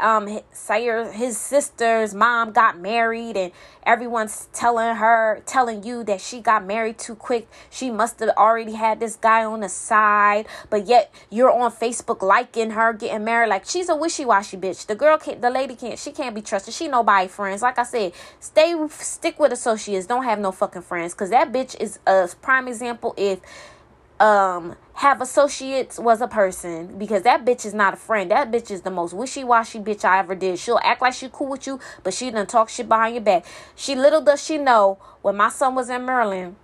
um Sayer his sister's mom got married and everyone's telling her telling you that she got married too quick. She must have already had this guy on the side but yet you're on Facebook liking her getting married. Like she's a wishy-washy bitch. The girl can't the lady can't she can't be trusted. She nobody friends. Like I said stay stick with associates. Don't have no fucking friends. Cuz that bitch is a prime example if um have associates was a person because that bitch is not a friend. That bitch is the most wishy-washy bitch I ever did. She'll act like she cool with you, but she done talk shit behind your back. She little does she know when my son was in Maryland,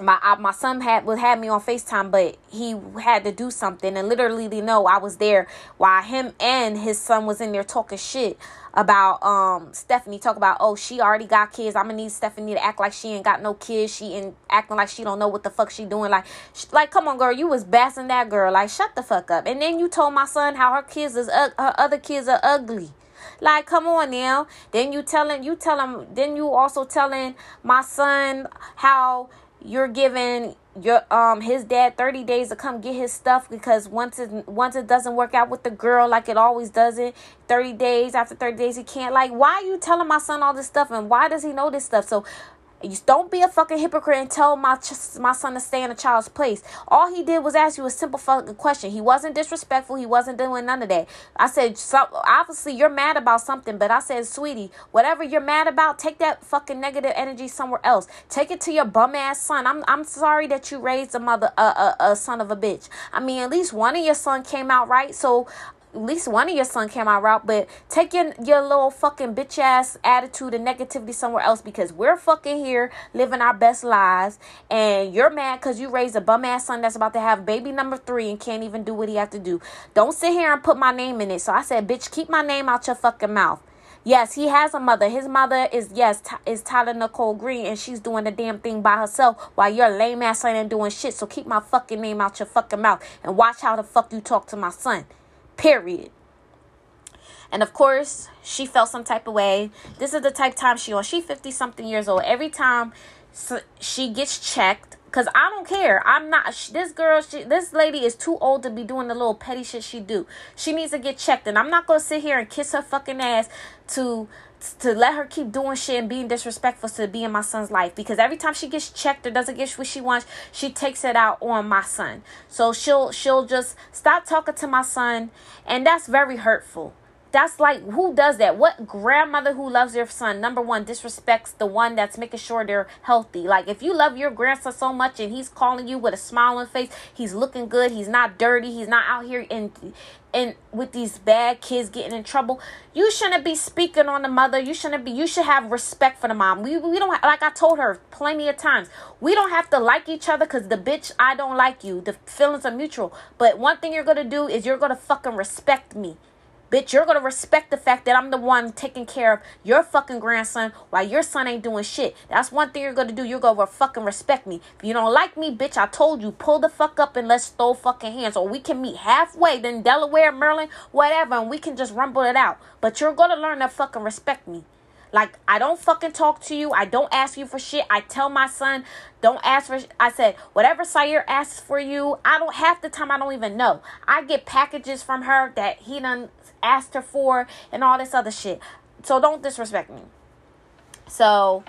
my I, my son had would have me on FaceTime, but he had to do something. And literally they know I was there while him and his son was in there talking shit about um Stephanie. Talk about oh she already got kids. I'm gonna need Stephanie to act like she ain't got no kids. She ain't acting like she don't know what the fuck she doing. Like like come on girl. You was bassing that girl. Like shut the fuck up. And then you told my son how her kids is uh, her other kids are ugly. Like come on now. Then you telling you tell him then you also telling my son how you're giving your um his dad 30 days to come get his stuff because once it once it doesn't work out with the girl like it always doesn't 30 days after 30 days he can't like why are you telling my son all this stuff and why does he know this stuff? So you don't be a fucking hypocrite and tell my ch- my son to stay in a child's place. All he did was ask you a simple fucking question. He wasn't disrespectful. He wasn't doing none of that. I said, so, obviously you're mad about something, but I said, sweetie, whatever you're mad about, take that fucking negative energy somewhere else. Take it to your bum ass son. I'm I'm sorry that you raised a mother a, a, a son of a bitch. I mean, at least one of your son came out right. So at least one of your son came out right, but take your, your little fucking bitch ass attitude and negativity somewhere else because we're fucking here living our best lives and you're mad because you raised a bum ass son that's about to have baby number three and can't even do what he have to do. Don't sit here and put my name in it. So I said, bitch, keep my name out your fucking mouth. Yes, he has a mother. His mother is yes is Tyler Nicole Green, and she's doing the damn thing by herself while your lame ass ain't doing shit. So keep my fucking name out your fucking mouth and watch how the fuck you talk to my son. Period. And of course, she felt some type of way. This is the type time she on. She 50 something years old. Every time she gets checked, Cause I don't care. I'm not this girl. She, this lady is too old to be doing the little petty shit she do. She needs to get checked, and I'm not gonna sit here and kiss her fucking ass to to let her keep doing shit and being disrespectful to be in my son's life. Because every time she gets checked or doesn't get what she wants she takes it out on my son. So she'll she'll just stop talking to my son and that's very hurtful that's like who does that? What grandmother who loves their son number one disrespects the one that's making sure they're healthy? Like if you love your grandson so much and he's calling you with a smiling face, he's looking good, he's not dirty, he's not out here in and with these bad kids getting in trouble, you shouldn't be speaking on the mother. You shouldn't be. You should have respect for the mom. We we don't like I told her plenty of times. We don't have to like each other because the bitch I don't like you. The feelings are mutual. But one thing you're gonna do is you're gonna fucking respect me. Bitch, you're gonna respect the fact that I'm the one taking care of your fucking grandson while your son ain't doing shit. That's one thing you're gonna do. You're gonna fucking respect me. If you don't like me, bitch, I told you, pull the fuck up and let's throw fucking hands. Or we can meet halfway, then Delaware, Maryland, whatever, and we can just rumble it out. But you're gonna learn to fucking respect me. Like I don't fucking talk to you. I don't ask you for shit. I tell my son, don't ask for. I said whatever Sire asks for you. I don't half the time I don't even know. I get packages from her that he done asked her for and all this other shit. So don't disrespect me. So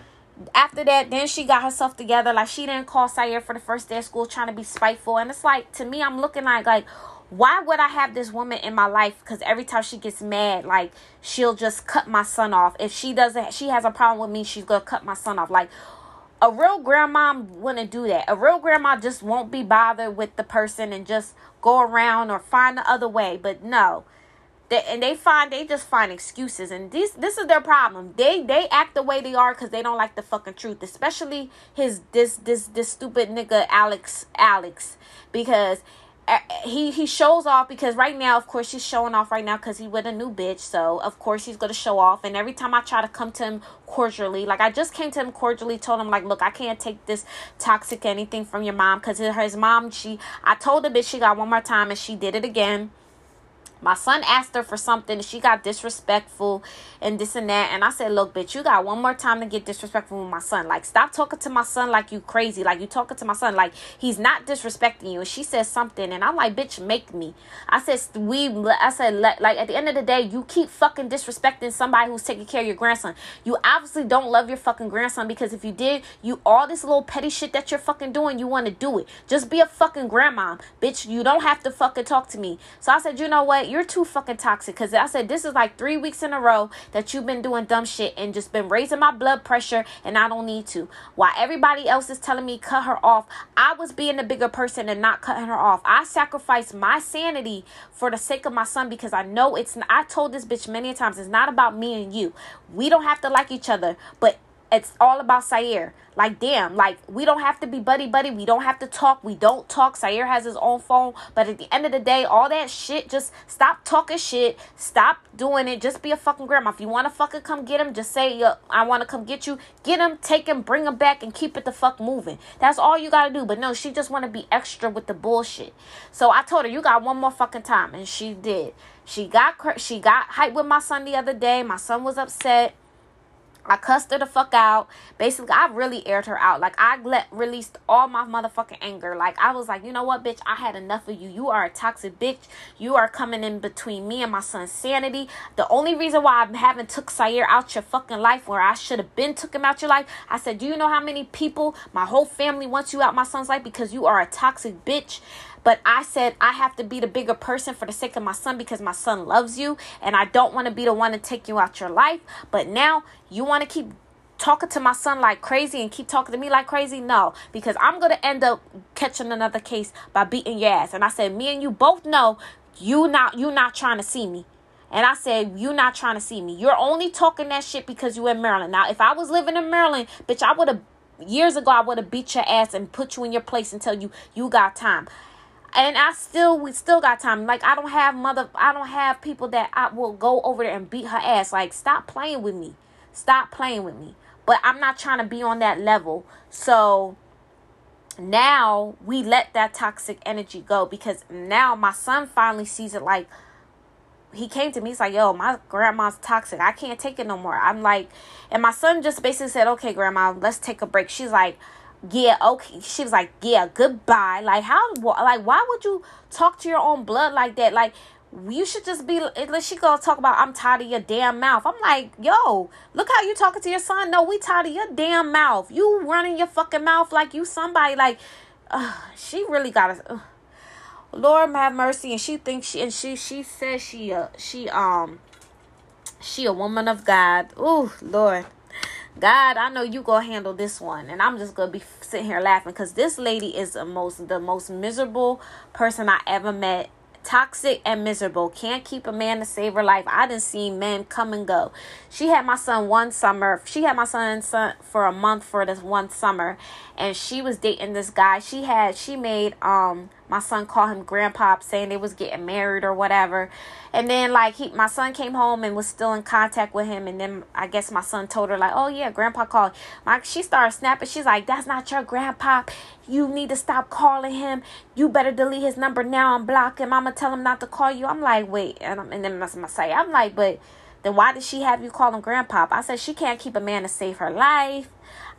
after that, then she got herself together. Like she didn't call Sire for the first day of school trying to be spiteful. And it's like to me, I'm looking like like why would I have this woman in my life? Because every time she gets mad, like she'll just cut my son off. If she doesn't, she has a problem with me, she's gonna cut my son off. Like a real grandma wouldn't do that. A real grandma just won't be bothered with the person and just go around or find the other way. But no, they, and they find they just find excuses and this this is their problem they they act the way they are because they don't like the fucking truth especially his this this this stupid nigga alex alex because Uh, he he shows off because right now of course he's showing off right now because he with a new bitch. So of course he's gonna show off. And every time i try to come to him cordially like i just came to him cordially told him like look i can't take this toxic anything from your mom because his mom she i told the bitch she got one more time and she did it again my son asked her for something. She got disrespectful and this and that. And I said, Look, bitch, you got one more time to get disrespectful with my son. Like, stop talking to my son like you crazy. Like, you talking to my son like he's not disrespecting you. And she says something. And I'm like, Bitch, make me. I said, We, I said, like, at the end of the day, you keep fucking disrespecting somebody who's taking care of your grandson. You obviously don't love your fucking grandson because if you did, you all this little petty shit that you're fucking doing, you want to do it. Just be a fucking grandma. Bitch, you don't have to fucking talk to me. So I said, You know what? You're too fucking toxic. Because I said, this is like three weeks in a row that you've been doing dumb shit and just been raising my blood pressure, and I don't need to. While everybody else is telling me cut her off, I was being a bigger person and not cutting her off. I sacrificed my sanity for the sake of my son because I know it's. I told this bitch many times, it's not about me and you. We don't have to like each other, but it's all about Sayer. Like, damn, like, we don't have to be buddy buddy. We don't have to talk. We don't talk. Sayer has his own phone. But at the end of the day, all that shit, just stop talking shit. Stop doing it. Just be a fucking grandma. If you want to fucking come get him, just say, I want to come get you. Get him, take him, bring him back, and keep it the fuck moving. That's all you got to do. But no, she just want to be extra with the bullshit. So I told her, you got one more fucking time. And she did. She got, she got hyped with my son the other day. My son was upset I cussed her the fuck out. Basically, I really aired her out. Like I let released all my motherfucking anger. Like I was like, you know what, bitch? I had enough of you. You are a toxic bitch. You are coming in between me and my son's sanity. The only reason why I haven't took Sire out your fucking life, where I should have been took him out your life, I said, do you know how many people, my whole family wants you out my son's life because you are a toxic bitch. But I said I have to be the bigger person for the sake of my son because my son loves you and I don't want to be the one to take you out your life. But now you want to keep talking to my son like crazy and keep talking to me like crazy? No, because I'm going to end up catching another case by beating your ass. And I said, me and you both know you not you not trying to see me. And I said, You're not trying to see me. You're only talking that shit because you in Maryland. Now, if I was living in Maryland, bitch, I would have years ago I would have beat your ass and put you in your place and tell you you got time and I still we still got time. Like I don't have mother I don't have people that I will go over there and beat her ass. Like stop playing with me. Stop playing with me. But I'm not trying to be on that level. So now we let that toxic energy go because now my son finally sees it like he came to me he's like yo my grandma's toxic i can't take it no more i'm like and my son just basically said okay grandma let's take a break she's like yeah, okay. She was like, yeah, goodbye. Like, how, like, why would you talk to your own blood like that? Like, you should just be, she go talk about, I'm tired of your damn mouth. I'm like, yo, look how you talking to your son. No, we tired of your damn mouth. You running your fucking mouth like you somebody. Like, uh, she really got to, uh, Lord have mercy. And she thinks she, and she, she says she, uh, she, um, she a woman of God. Oh, Lord. God, I know you gonna handle this one, and I'm just gonna be sitting here laughing because this lady is the most the most miserable person I ever met. Toxic and miserable. Can't keep a man to save her life. I didn't see men come and go. She had my son one summer. She had my son, son for a month for this one summer, and she was dating this guy. She had she made um my son called him grandpa saying they was getting married or whatever. And then like he my son came home and was still in contact with him. And then i guess my son told her like oh yeah grandpa called. My she started snapping. She's like that's not your grandpa. You need to stop calling him. You better delete his number now and block him. I'm gonna tell him not to call you. I'm like wait. And, I'm, and then my, my say. I'm like but then why did she have you call him grandpa? I said she can't keep a man to save her life.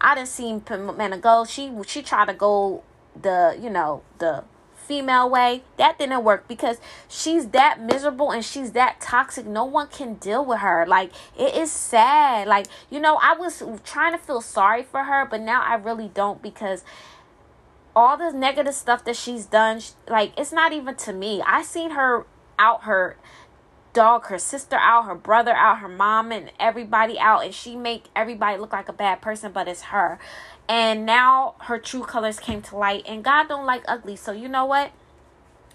I didn't see man to go. She she tried to go the you know the female way, that didn't work because she's that miserable and she's that toxic. No one can deal with her. Like, it is sad. Like, you know, I was trying to feel sorry for her, but now I really don't because all the negative stuff that she's done, like, it's not even to me. I seen her out her dog her sister out her brother out her mom and everybody out and she make everybody look like a bad person but it's her and now her true colors came to light and god don't like ugly. So you know what?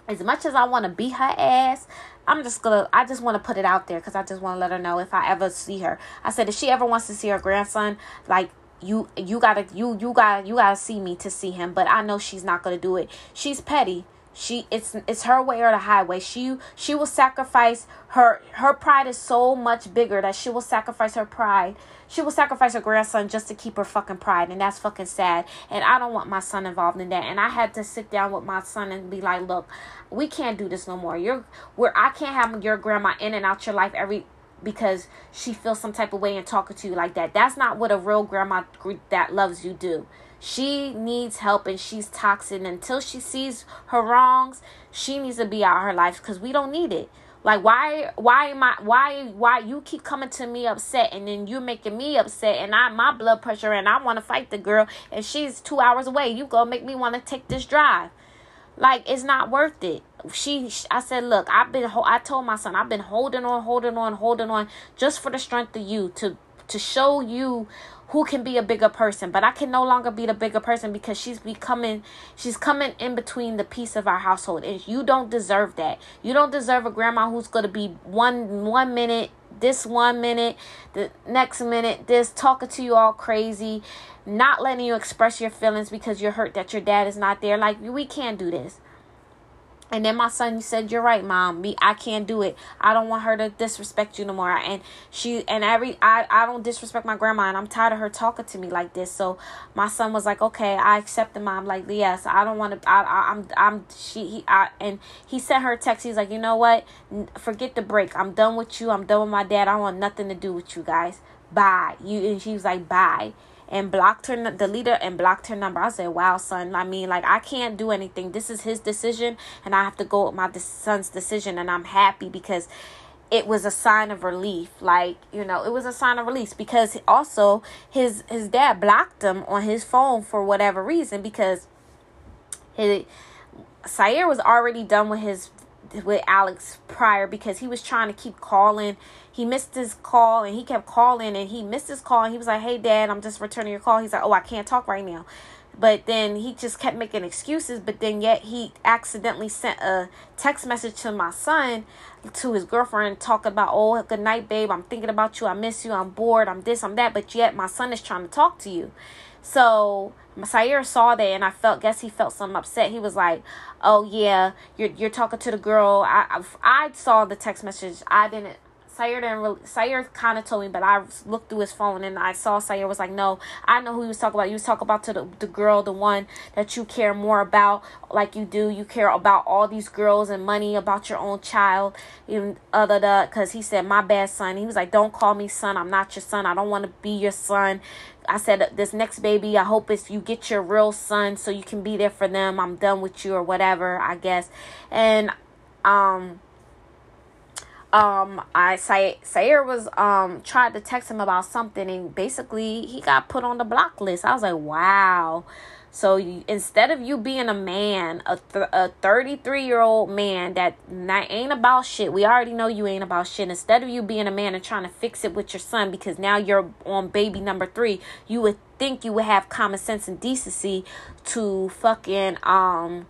As much as i want to beat her ass i'm just gonna i just want to put it out there because i just want to let her know if i ever see her. I said if she ever wants to see her grandson like you you gotta you you gotta you gotta see me to see him. But i know she's not gonna do it. She's petty. She it's it's her way or the highway. She she will sacrifice her her pride is so much bigger that she will sacrifice her pride she will sacrifice her grandson just to keep her fucking pride and that's fucking sad. And i don't want my son involved in that. And i had to sit down with my son and be like look we can't do this no more. You're where i can't have your grandma in and out your life every because she feels some type of way and talking to you like that. That's not what a real grandma that loves you do. She needs help and she's toxic. Until she sees her wrongs, she needs to be out of her life because we don't need it. Like why why am I why why you keep coming to me upset and then you're making me upset and I my blood pressure and I want to fight the girl and she's two hours away. You gonna make me want to take this drive. Like it's not worth it. She, I said, look, I've been, I told my son, I've been holding on, holding on, holding on, just for the strength of you to, to show you who can be a bigger person but i can no longer be the bigger person because she's becoming she's coming in between the piece of our household and you don't deserve that. You don't deserve a grandma who's going to be one one minute this one minute the next minute this talking to you all crazy not letting you express your feelings because you're hurt that your dad is not there. Like we can't do this and then my son said, "You're right, mom. Me, I can't do it. I don't want her to disrespect you no more." And she and every I I don't disrespect my grandma, and I'm tired of her talking to me like this. So my son was like, "Okay, I accept the mom." Like, yes, I don't want to. I, I I'm I'm she he I and he sent her a text. He's like, "You know what? Forget the break. I'm done with you. I'm done with my dad. I want nothing to do with you guys. Bye." You and she was like, "Bye." And blocked her, deleted and blocked her number. I said, wow, son. I mean, like, I can't do anything. This is his decision, and I have to go with my son's decision, and I'm happy because it was a sign of relief like you know it was a sign of release because also his his dad blocked him on his phone for whatever reason because his Sayer was already done with his with Alex prior because he was trying to keep calling. He missed his call and he kept calling and he missed his call and he was like, "Hey dad, I'm just returning your call." He's like, "Oh, I can't talk right now." But then he just kept making excuses, but then yet he accidentally sent a text message to my son to his girlfriend talk about, "Oh, good night, babe. I'm thinking about you. I miss you. I'm bored. I'm this, I'm that." But yet my son is trying to talk to you. So Sayer saw that and I felt guess he felt some upset. He was like, "Oh yeah, you're you're talking to the girl." I I, I saw the text message. I didn't Sayer didn't really, Sayer kind of told me, but I looked through his phone and I saw Sayer was like, no, I know who he was talking about. You was talking about to the, the girl, the one that you care more about, like you do. You care about all these girls and money, about your own child, even other uh, the, because he said, my bad son. He was like, don't call me son. I'm not your son. I don't want to be your son. I said, this next baby, I hope it's you get your real son so you can be there for them. I'm done with you or whatever, I guess. And, um, um I say Sayer was um tried to text him about something and basically he got put on the block list. I was like, wow. So you, instead of you being a man, a th- a 33 year old man that not, ain't about shit, we already know you ain't about shit. Instead of you being a man and trying to fix it with your son because now you're on baby number three, you would think you would have common sense and decency to fucking um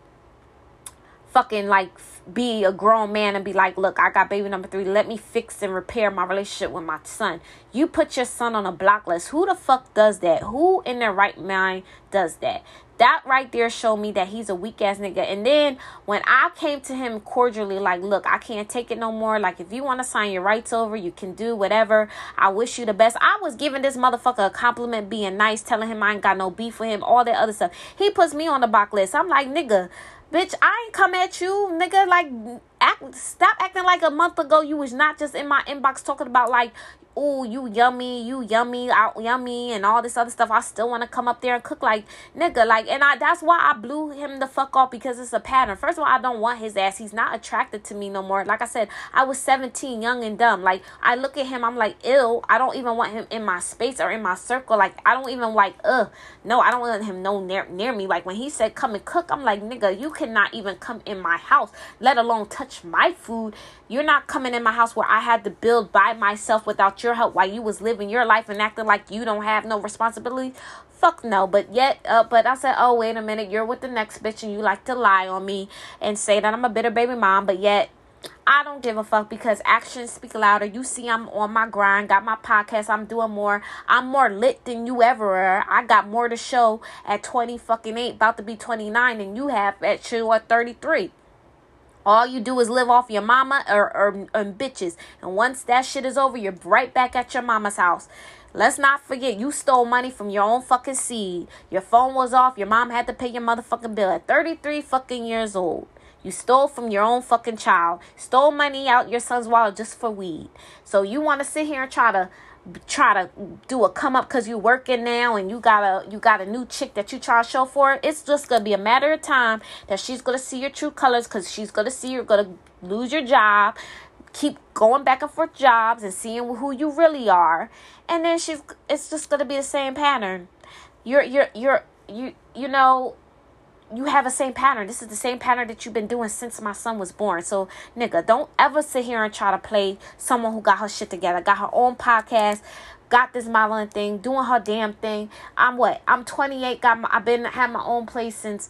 fucking like be a grown man and be like, look, I got baby number three. Let me fix and repair my relationship with my son. You put your son on a block list. Who the fuck does that? Who in their right mind does that? That right there showed me that he's a weak ass nigga. And then when I came to him cordially, like, look, I can't take it no more. Like, if you want to sign your rights over, you can do whatever. I wish you the best. I was giving this motherfucker a compliment, being nice, telling him I ain't got no beef with him, all that other stuff. He puts me on the block list. I'm like, nigga, Bitch, I ain't come at you, nigga. Like, act, stop acting like a month ago you was not just in my inbox talking about like oh, you yummy, you yummy, out yummy, and all this other stuff. I still want to come up there and cook like nigga, like, and I that's why I blew him the fuck off because it's a pattern. First of all, I don't want his ass. He's not attracted to me no more. Like I said, I was 17, young and dumb. Like I look at him, I'm like, ill. I don't even want him in my space or in my circle. Like I don't even like, ugh, no, I don't want him no near near me. Like when he said come and cook, I'm like, nigga, you cannot even come in my house, let alone touch my food. You're not coming in my house where I had to build by myself without your help while you was living your life and acting like you don't have no responsibility. Fuck no. But yet, uh, but I said, oh wait a minute, you're with the next bitch and you like to lie on me and say that I'm a bitter baby mom, but yet I don't give a fuck because actions speak louder. You see, I'm on my grind, got my podcast, I'm doing more. I'm more lit than you ever are. I got more to show at 20 fucking 8, about to be 29, than you have at you at 33. All you do is live off your mama or, or, or bitches. And once that shit is over, you're right back at your mama's house. Let's not forget you stole money from your own fucking seed. Your phone was off. Your mom had to pay your motherfucking bill at 33 fucking years old. You stole from your own fucking child. Stole money out your son's wallet just for weed. So you want to sit here and try to try to do a come up because you working now and you got a you got a new chick that you try to show for it's just gonna be a matter of time that she's gonna see your true colors because she's gonna see you're gonna lose your job keep going back and forth jobs and seeing who you really are and then she's it's just gonna be the same pattern. You're you're you're you you know you have a same pattern. This is the same pattern that you've been doing since my son was born. So, nigga, don't ever sit here and try to play someone who got her shit together, got her own podcast, got this modeling thing, doing her damn thing. I'm what? I'm 28. Got my, I've been had my own place since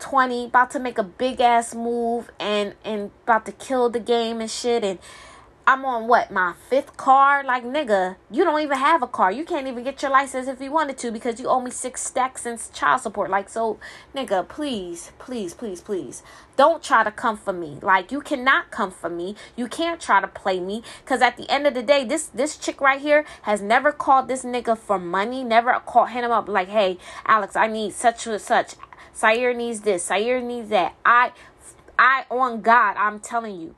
20. About to make a big ass move and and about to kill the game and shit and I'm on what my fifth car. Like nigga, you don't even have a car. You can't even get your license if you wanted to because you owe me six stacks in child support. Like so, nigga, please, please, please, please, don't try to come for me. Like you cannot come for me. You can't try to play me because at the end of the day, this this chick right here has never called this nigga for money. Never called hit him up like, hey, Alex, I need such and such. Sayer needs this. Sayer needs that. I, I on God, I'm telling you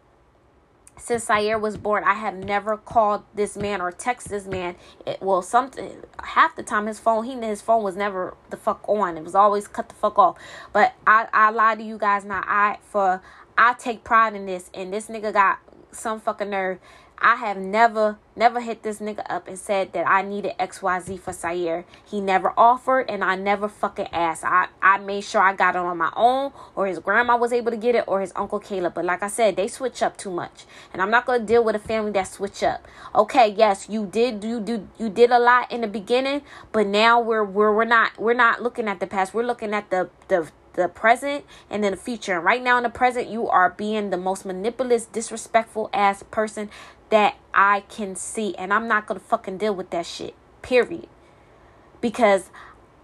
since Sayer was born, I have never called this man or text this man. It, well, something half the time his phone, he his phone was never the fuck on. It was always cut the fuck off. But I I lie to you guys now. I for I take pride in this, and this nigga got some fucking nerve I have never, never hit this nigga up and said that I needed XYZ for Sayer. He never offered and I never fucking asked. I, I made sure I got it on my own or his grandma was able to get it or his uncle Caleb. But like I said, they switch up too much. And I'm not gonna deal with a family that switch up. Okay, yes, you did you do you did a lot in the beginning, but now we're we're we're not we're not looking at the past. We're looking at the the the present and then the future. And right now in the present, you are being the most manipulative, disrespectful ass person that I can see. And I'm not going to fucking deal with that shit. Period. Because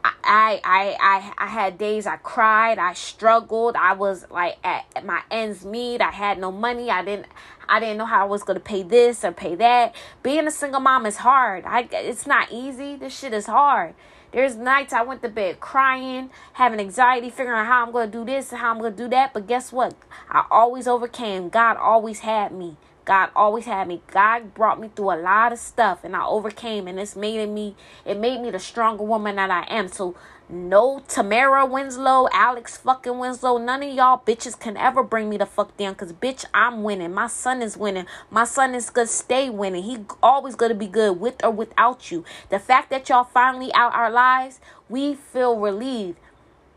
I, I, I I had days I cried, I struggled, I was like at, at my ends meet, I had no money, I didn't I didn't know how I was gonna pay this or pay that. Being a single mom is hard. I it's not easy. This shit is hard. There's nights I went to bed crying, having anxiety, figuring out how I'm gonna do this and how I'm gonna do that. But guess what? I always overcame. God always had me. God always had me. God brought me through a lot of stuff and I overcame and it's made me it made me the stronger woman that I am. So no Tamara Winslow, Alex fucking Winslow, none of y'all bitches can ever bring me the fuck down cuz bitch I'm winning. My son is winning. My son is going to stay winning. He always going to be good with or without you. The fact that y'all finally out our lives, we feel relieved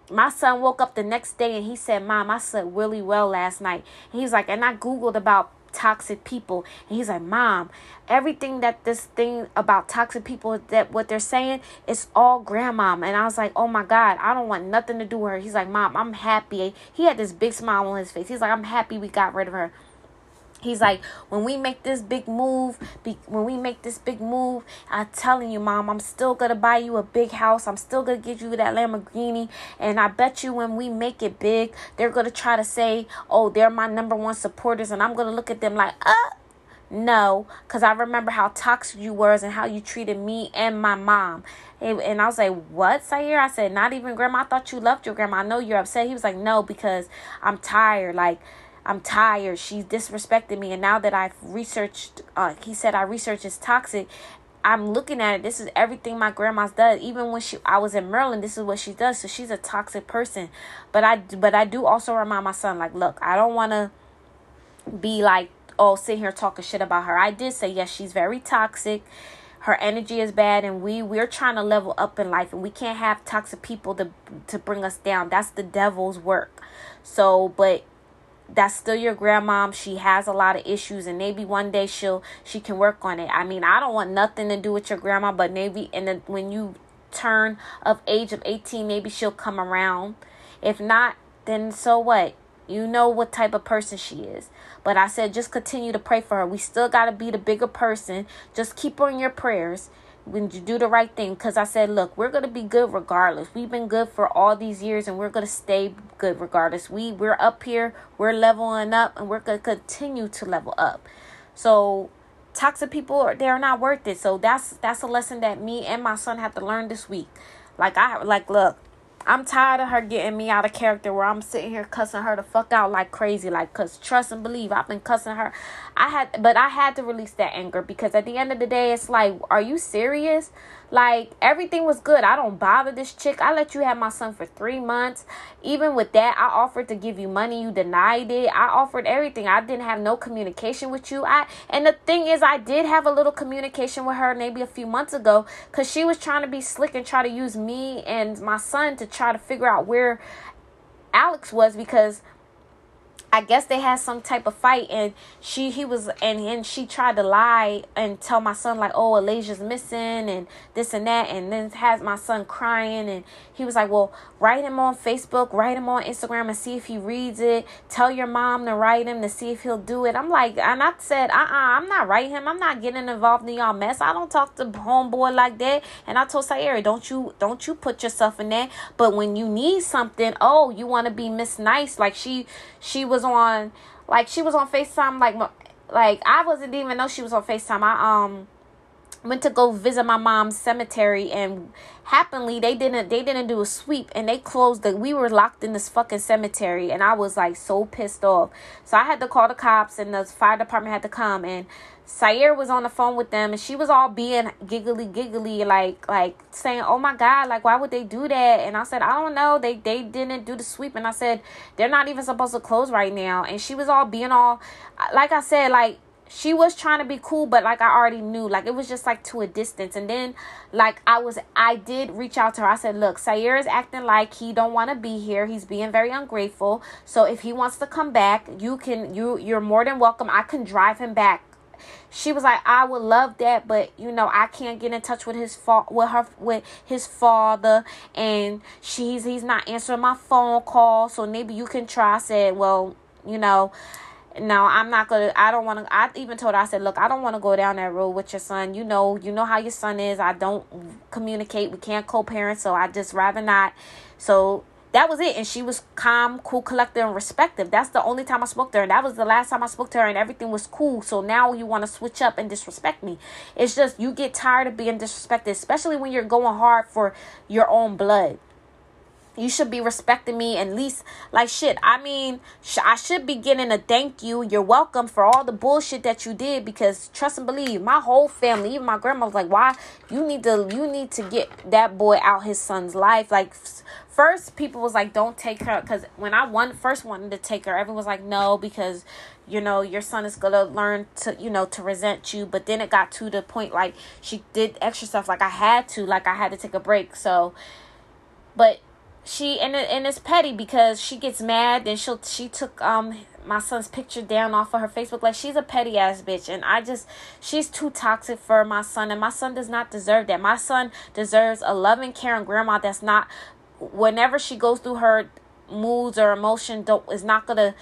my son woke up the next day and he said, Mom, I slept really well last night. he's like, and I Googled about toxic people. And he's like, Mom, everything that this thing about toxic people that what they're saying is all grandmom. And I was like, Oh my God, I don't want nothing to do with her. He's like, Mom, I'm happy. He had this big smile on his face. He's like, I'm happy we got rid of her. He's like, when we make this big move, be, when we make this big move, I'm telling you, mom, I'm still gonna buy you a big house. I'm still gonna give you that Lamborghini, and I bet you when we make it big, they're gonna try to say, oh, they're my number one supporters, and I'm gonna look at them like, uh, no, because I remember how toxic you were and how you treated me and my mom. And I was like, What, Sayer? I said, Not even grandma. I thought you loved your grandma. I know you're upset. He was like, No, because I'm tired. Like, I'm tired. She's disrespected me. And now that I've researched, uh, he said I researched is toxic. I'm looking at it. This is everything my grandma's does. Even when she, I was in Maryland, this is what she does. So she's a toxic person. But I, but I do also remind my son, like, look, I don't want to be like, oh, sitting here talking shit about her. I did say yes, she's very toxic her energy is bad and we we're trying to level up in life and we can't have toxic people to to bring us down that's the devil's work so but that's still your grandmom. She has a lot of issues and maybe one day she'll she can work on it. I mean i don't want nothing to do with your grandma but maybe in the when you turn of age of 18 maybe she'll come around. If not then so what? You know what type of person she is. But i said just continue to pray for her. We still got to be the bigger person. Just keep her in your prayers when you do the right thing. Because i said look we're going to be good regardless. We've been good for all these years and we're going to stay good regardless. We we're up here we're leveling up and we're going to continue to level up. So toxic people they're not worth it. So that's that's a lesson that me and my son have to learn this week. Like i like look I'm tired of her getting me out of character where I'm sitting here cussing her the fuck out like crazy. Like, cause trust and believe, I've been cussing her. I had, but I had to release that anger because at the end of the day, it's like, are you serious? Like everything was good. I don't bother this chick. I let you have my son for three months. Even with that, I offered to give you money. You denied it. I offered everything. I didn't have no communication with you. I and the thing is, I did have a little communication with her maybe a few months ago because she was trying to be slick and try to use me and my son to try to figure out where Alex was because I guess they had some type of fight and she he was and and she tried to lie and tell my son like oh Elijah's missing and this and that and then has my son crying and he was like well write him on Facebook write him on Instagram and see if he reads it. Tell your mom to write him to see if he'll do it. I'm like and I said uh-uh I'm not writing him. I'm not getting involved in y'all mess. I don't talk to homeboy like that. And I told Sayera don't you don't you put yourself in that. But when you need something oh you want to be Miss Nice. Like she she was on like she was on FaceTime like like I wasn't even know she was on FaceTime. I um went to go visit my mom's cemetery and happily they didn't they didn't do a sweep and they closed the we were locked in this fucking cemetery and I was like so pissed off. So I had to call the cops and the fire department had to come and Sayer was on the phone with them and she was all being giggly giggly like like saying, "Oh my god, like why would they do that?" And I said, "I don't know. They they didn't do the sweep." And I said, "They're not even supposed to close right now." And she was all being all like I said like she was trying to be cool but like i already knew like it was just like to a distance and then like i was i did reach out to her i said look sayer is acting like he don't want to be here he's being very ungrateful so if he wants to come back you can you you're more than welcome i can drive him back she was like i would love that but you know i can't get in touch with his fa- with her with his father and she's he's not answering my phone call so maybe you can try i said well you know no, I'm not gonna. I don't want to. I even told her. I said, look, I don't want to go down that road with your son. You know, you know how your son is. I don't communicate. We can't co-parent, so I just rather not. So that was it. And she was calm, cool, collected, and respective. That's the only time I spoke to her. And that was the last time I spoke to her, and everything was cool. So now you want to switch up and disrespect me. It's just you get tired of being disrespected, especially when you're going hard for your own blood you should be respecting me at least like shit i mean sh- i should be getting a thank you you're welcome for all the bullshit that you did because trust and believe my whole family even my grandma was like why you need to you need to get that boy out his son's life. Like first people was like don't take her because when i first wanted to take her everyone was like no because you know your son is gonna learn to you know to resent you but then it got to the point like she did extra stuff like i had to like i had to take a break so but she and it, and it's petty because she gets mad and she'll she took um my son's picture down off of her Facebook like she's a petty ass bitch and I just she's too toxic for my son and my son does not deserve that. My son deserves a loving caring grandma that's not whenever she goes through her moods or emotion don't is not gonna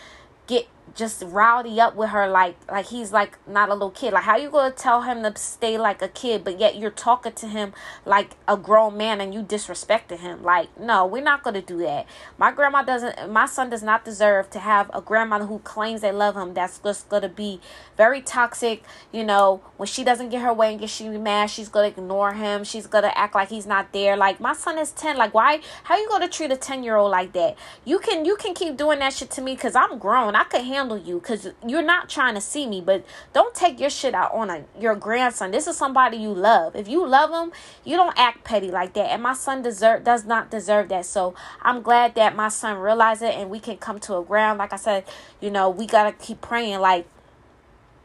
get just rowdy up with her like like he's like not a little kid. Like how you gonna tell him to stay like a kid but yet you're talking to him like a grown man and you disrespecting him? Like no we're not gonna do that. My grandma doesn't my son does not deserve to have a grandmother who claims they love him. That's just gonna be very toxic you know. When she doesn't get her way and get she mad she's gonna ignore him. She's gonna act like he's not there. Like my son is 10 like why how you gonna treat a 10 year old like that? You can you can keep doing that shit to me because i'm grown. I could handle handle you because you're not trying to see me. But don't take your shit out on a your grandson. This is somebody you love. If you love him, you don't act petty like that. And my son deserve does not deserve that. So I'm glad that my son realized it and we can come to a ground. Like I said, you know, we gotta keep praying. Like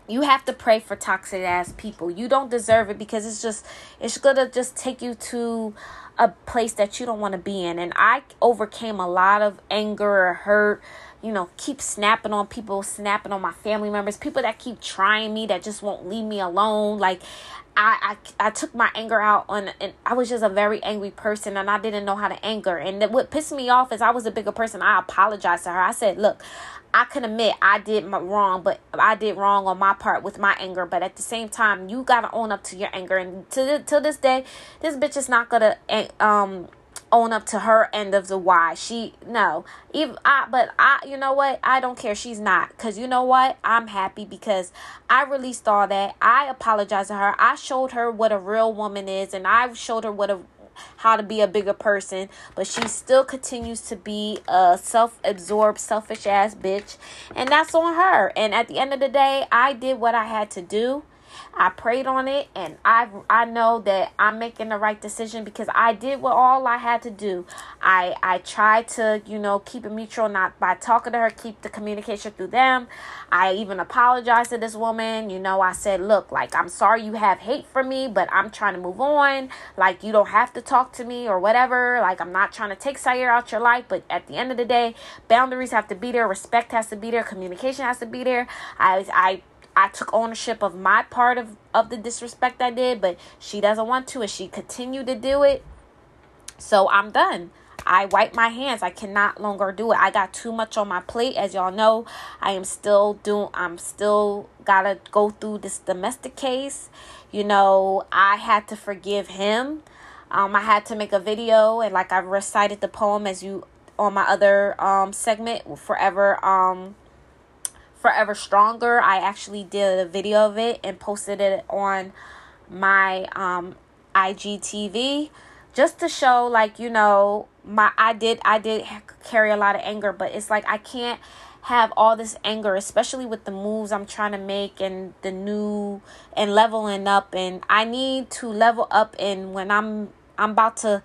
you have to pray for toxic ass people. You don't deserve it because it's just it's gonna just take you to a place that you don't want to be in. And I overcame a lot of anger or hurt you know, keep snapping on people, snapping on my family members, people that keep trying me, that just won't leave me alone. Like, I, I, I took my anger out on, and I was just a very angry person, and I didn't know how to anger. And what pissed me off is I was a bigger person. I apologized to her. I said, "Look, I can admit I did my wrong, but I did wrong on my part with my anger. But at the same time, you gotta own up to your anger. And to to this day, this bitch is not gonna eh, um own up to her end of the why. She no, even I but I you know what? I don't care. She's not cuz you know what? I'm happy because I released all that. I apologized to her. I showed her what a real woman is and I showed her what a how to be a bigger person, but she still continues to be a self-absorbed, selfish ass bitch, and that's on her. And at the end of the day, I did what I had to do. I prayed on it and I I know that I'm making the right decision because I did what all I had to do. I I tried to, you know, keep it mutual not by talking to her, keep the communication through them. I even apologized to this woman. You know, I said, "Look, like I'm sorry you have hate for me, but I'm trying to move on. Like you don't have to talk to me or whatever. Like I'm not trying to take Sire out your life, but at the end of the day, boundaries have to be there, respect has to be there, communication has to be there. I I I took ownership of my part of, of the disrespect I did, but she doesn't want to, and she continued to do it. So I'm done. I wipe my hands. I cannot longer do it. I got too much on my plate. As y'all know, I am still doing, I'm still gotta go through this domestic case. You know, I had to forgive him. Um, I had to make a video and like I recited the poem as you on my other um segment, Forever um Forever Stronger. I actually did a video of it and posted it on my um IGTV just to show like you know my I did I did carry a lot of anger but it's like I can't have all this anger especially with the moves I'm trying to make and the new and leveling up and I need to level up and when I'm I'm about to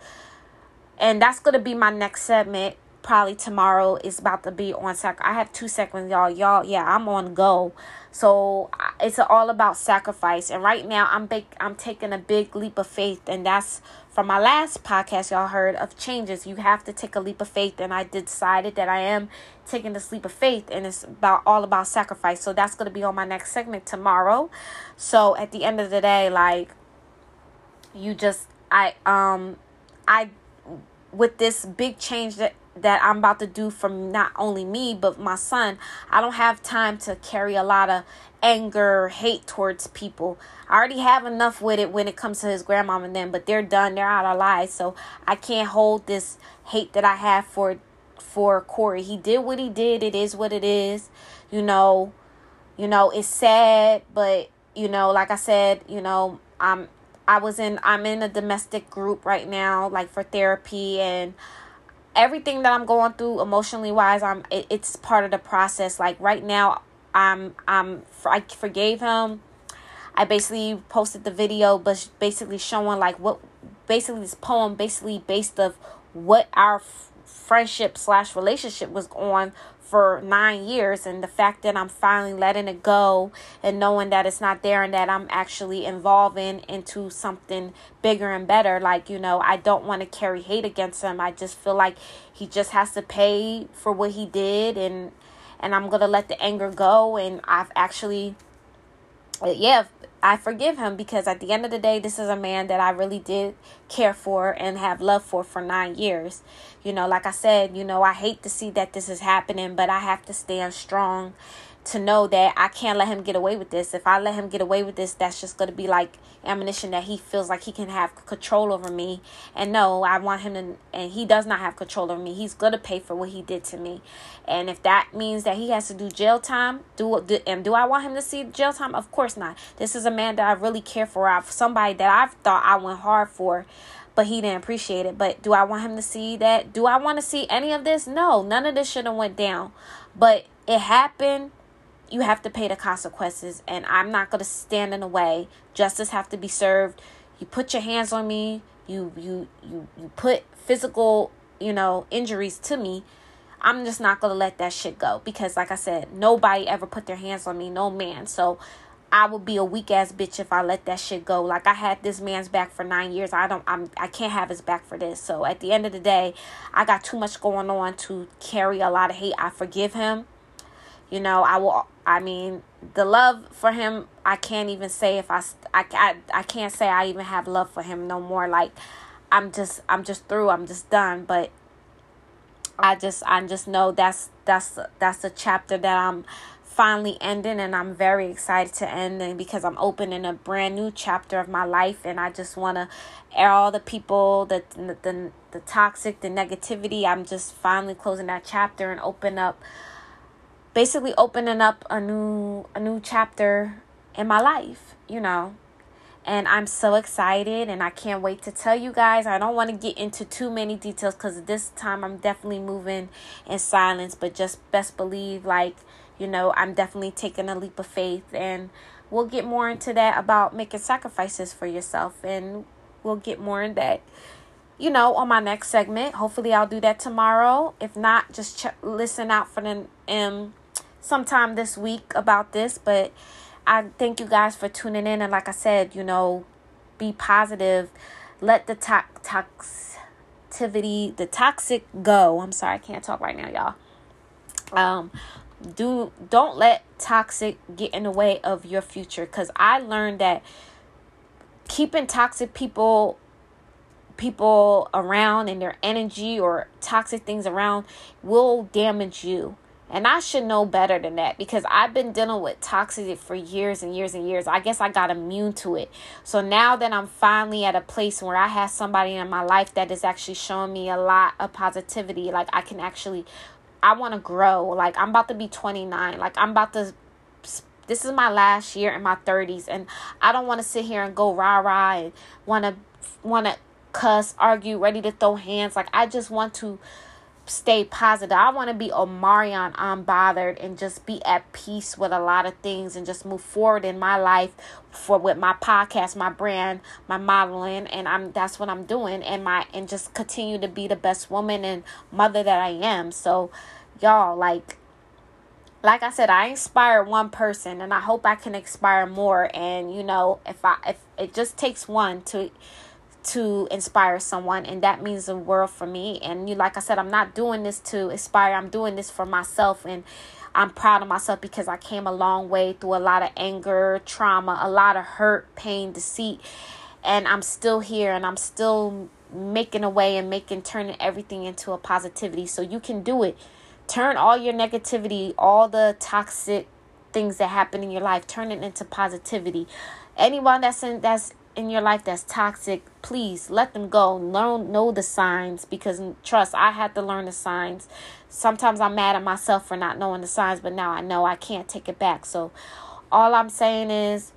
and that's going to be my next segment probably tomorrow is about to be on sac i have two seconds y'all. Y'all yeah i'm on go. So it's all about sacrifice. And right now i'm big i'm taking a big leap of faith. And that's from my last podcast y'all heard of changes. You have to take a leap of faith. And i decided that i am taking this leap of faith. And it's about all about sacrifice. So that's going to be on my next segment tomorrow. So at the end of the day like you just i um i with this big change that that I'm about to do for not only me but my son, I don't have time to carry a lot of anger, hate towards people. I already have enough with it when it comes to his grandmom and them, but they're done, they're out of lives. So I can't hold this hate that I have for for Corey. He did what he did. It is what it is. You know, you know, it's sad, but you know, like I said, you know, I'm I was in I'm in a domestic group right now like for therapy and everything that I'm going through emotionally wise, I'm it, it's part of the process. Like right now, I'm I'm I forgave him. I basically posted the video, but basically showing like what basically this poem basically based of what our friendship slash relationship was on for nine years and the fact that i'm finally letting it go and knowing that it's not there and that i'm actually evolving into something bigger and better like you know i don't want to carry hate against him. I just feel like he just has to pay for what he did and and i'm gonna let the anger go and i've actually yeah I forgive him because at the end of the day, this is a man that I really did care for and have love for for nine years. You know, like I said, you know, I hate to see that this is happening, but I have to stand strong to know that I can't let him get away with this. If I let him get away with this, that's just going to be like ammunition that he feels like he can have control over me. And no, I want him to, and he does not have control over me. He's going to pay for what he did to me. And if that means that he has to do jail time, do, do and do I want him to see jail time? Of course not. This is a man that I really care for. I've somebody that I've thought I went hard for but he didn't appreciate it. But do I want him to see that? Do I want to see any of this? No, none of this should have went down. But it happened you have to pay the consequences and i'm not going to stand in the way justice have to be served you put your hands on me you you you you put physical you know injuries to me i'm just not going to let that shit go because like i said nobody ever put their hands on me no man so I would be a weak ass bitch if I let that shit go. Like I had this man's back for nine years. I don't I'm I can't have his back for this. So at the end of the day, I got too much going on to carry a lot of hate. I forgive him. You know, I will I mean, the love for him, I can't even say if I, I, I, I can't say I even have love for him no more. Like, I'm just, I'm just through. I'm just done. But I just, I just know that's, that's, that's a chapter that I'm finally ending and I'm very excited to end and because I'm opening a brand new chapter of my life and I just want to air all the people the, the the the toxic the negativity I'm just finally closing that chapter and open up basically opening up a new a new chapter in my life, you know. And I'm so excited and I can't wait to tell you guys. I don't want to get into too many details cuz this time I'm definitely moving in silence, but just best believe like, you know, I'm definitely taking a leap of faith and we'll get more into that about making sacrifices for yourself and we'll get more in that you know, on my next segment. Hopefully, I'll do that tomorrow. If not, just ch- listen out for the um sometime this week about this, but I thank you guys for tuning in. And like I said, you know, be positive. Let the to- toxicity, the toxic go. I'm sorry, I can't talk right now, y'all. Um, do don't let toxic get in the way of your future because I learned that keeping toxic people people around and their energy or toxic things around will damage you and I should know better than that because I've been dealing with toxicity for years and years and years. I guess I got immune to it. So now that I'm finally at a place where I have somebody in my life that is actually showing me a lot of positivity, like I can actually, I want to grow. Like I'm about to be 29. Like I'm about to, this is my last year in my 30s. And I don't want to sit here and go rah rah and want to, want to cuss, argue, ready to throw hands. Like I just want to stay positive. I want to be Omarion unbothered and just be at peace with a lot of things and just move forward in my life for with my podcast, my brand, my modeling, and I'm that's what I'm doing and my and just continue to be the best woman and mother that I am. So y'all like like I said, I inspire one person and I hope I can inspire more and you know, if I if it just takes one to to inspire someone and that means the world for me and you like I said I'm not doing this to inspire I'm doing this for myself and I'm proud of myself because I came a long way through a lot of anger, trauma, a lot of hurt, pain, deceit and I'm still here and I'm still making a way and making turning everything into a positivity. So you can do it. Turn all your negativity, all the toxic things that happen in your life, turn it into positivity. Anyone that's in that's in your life that's toxic, please let them go. Learn know the signs because trust, I had to learn the signs. Sometimes I'm mad at myself for not knowing the signs, but now I know I can't take it back. So all I'm saying is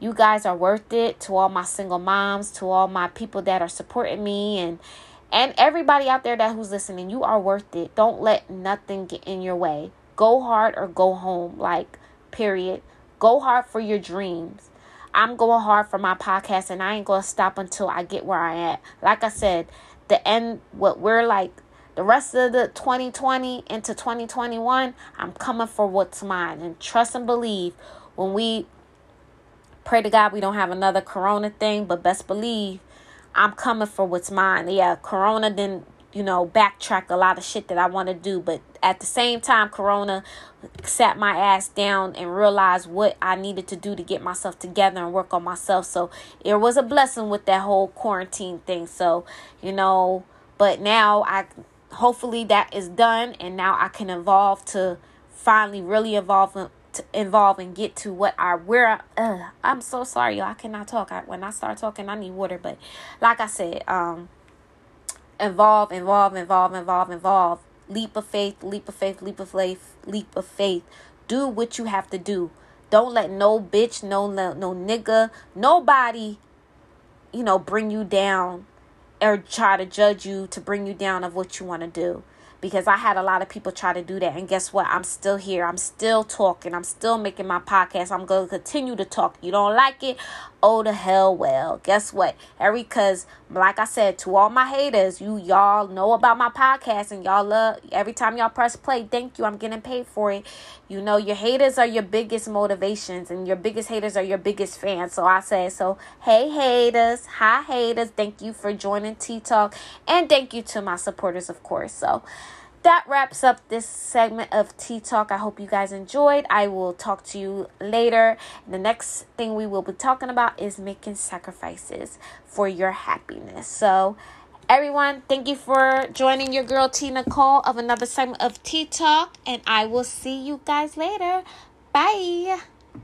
you guys are worth it to all my single moms, to all my people that are supporting me and and everybody out there that who's listening, you are worth it. Don't let nothing get in your way. Go hard or go home. Like period. Go hard for your dreams I'm going hard for my podcast and I ain't going to stop until I get where I am. Like I said, the end, what we're like, the rest of the 2020 into 2021, I'm coming for what's mine. And trust and believe when we pray to God we don't have another corona thing, but best believe I'm coming for what's mine. Yeah, corona didn't you know, backtrack a lot of shit that I want to do. But at the same time, Corona sat my ass down and realized what I needed to do to get myself together and work on myself. So it was a blessing with that whole quarantine thing. So, you know, but now I hopefully that is done and now I can evolve to finally really evolve to involve and get to what I where uh, I'm so sorry y'all I cannot talk I, when I start talking I need water but like I said um Involve, involve, involve, involve, involve. Leap of faith, leap of faith, leap of faith, leap of faith. Do what you have to do. Don't let no bitch, no no, no nigga, nobody, you know, bring you down or try to judge you to bring you down of what you want to do because I had a lot of people try to do that. And guess what? I'm still here. I'm still talking. I'm still making my podcast. I'm going to continue to talk. You don't like it? Oh, the hell well. Guess what? Every, because like I said, to all my haters, you y'all know about my podcast and y'all love, every time y'all press play, thank you. I'm getting paid for it. You know, your haters are your biggest motivations and your biggest haters are your biggest fans. So I say, so hey, haters. Hi, haters. Thank you for joining T Talk. And thank you to my supporters, of course. So, that wraps up this segment of Tea Talk. I hope you guys enjoyed. I will talk to you later. The next thing we will be talking about is making sacrifices for your happiness. So, everyone, thank you for joining your girl T Nicole of another segment of Tea Talk, and I will see you guys later. Bye.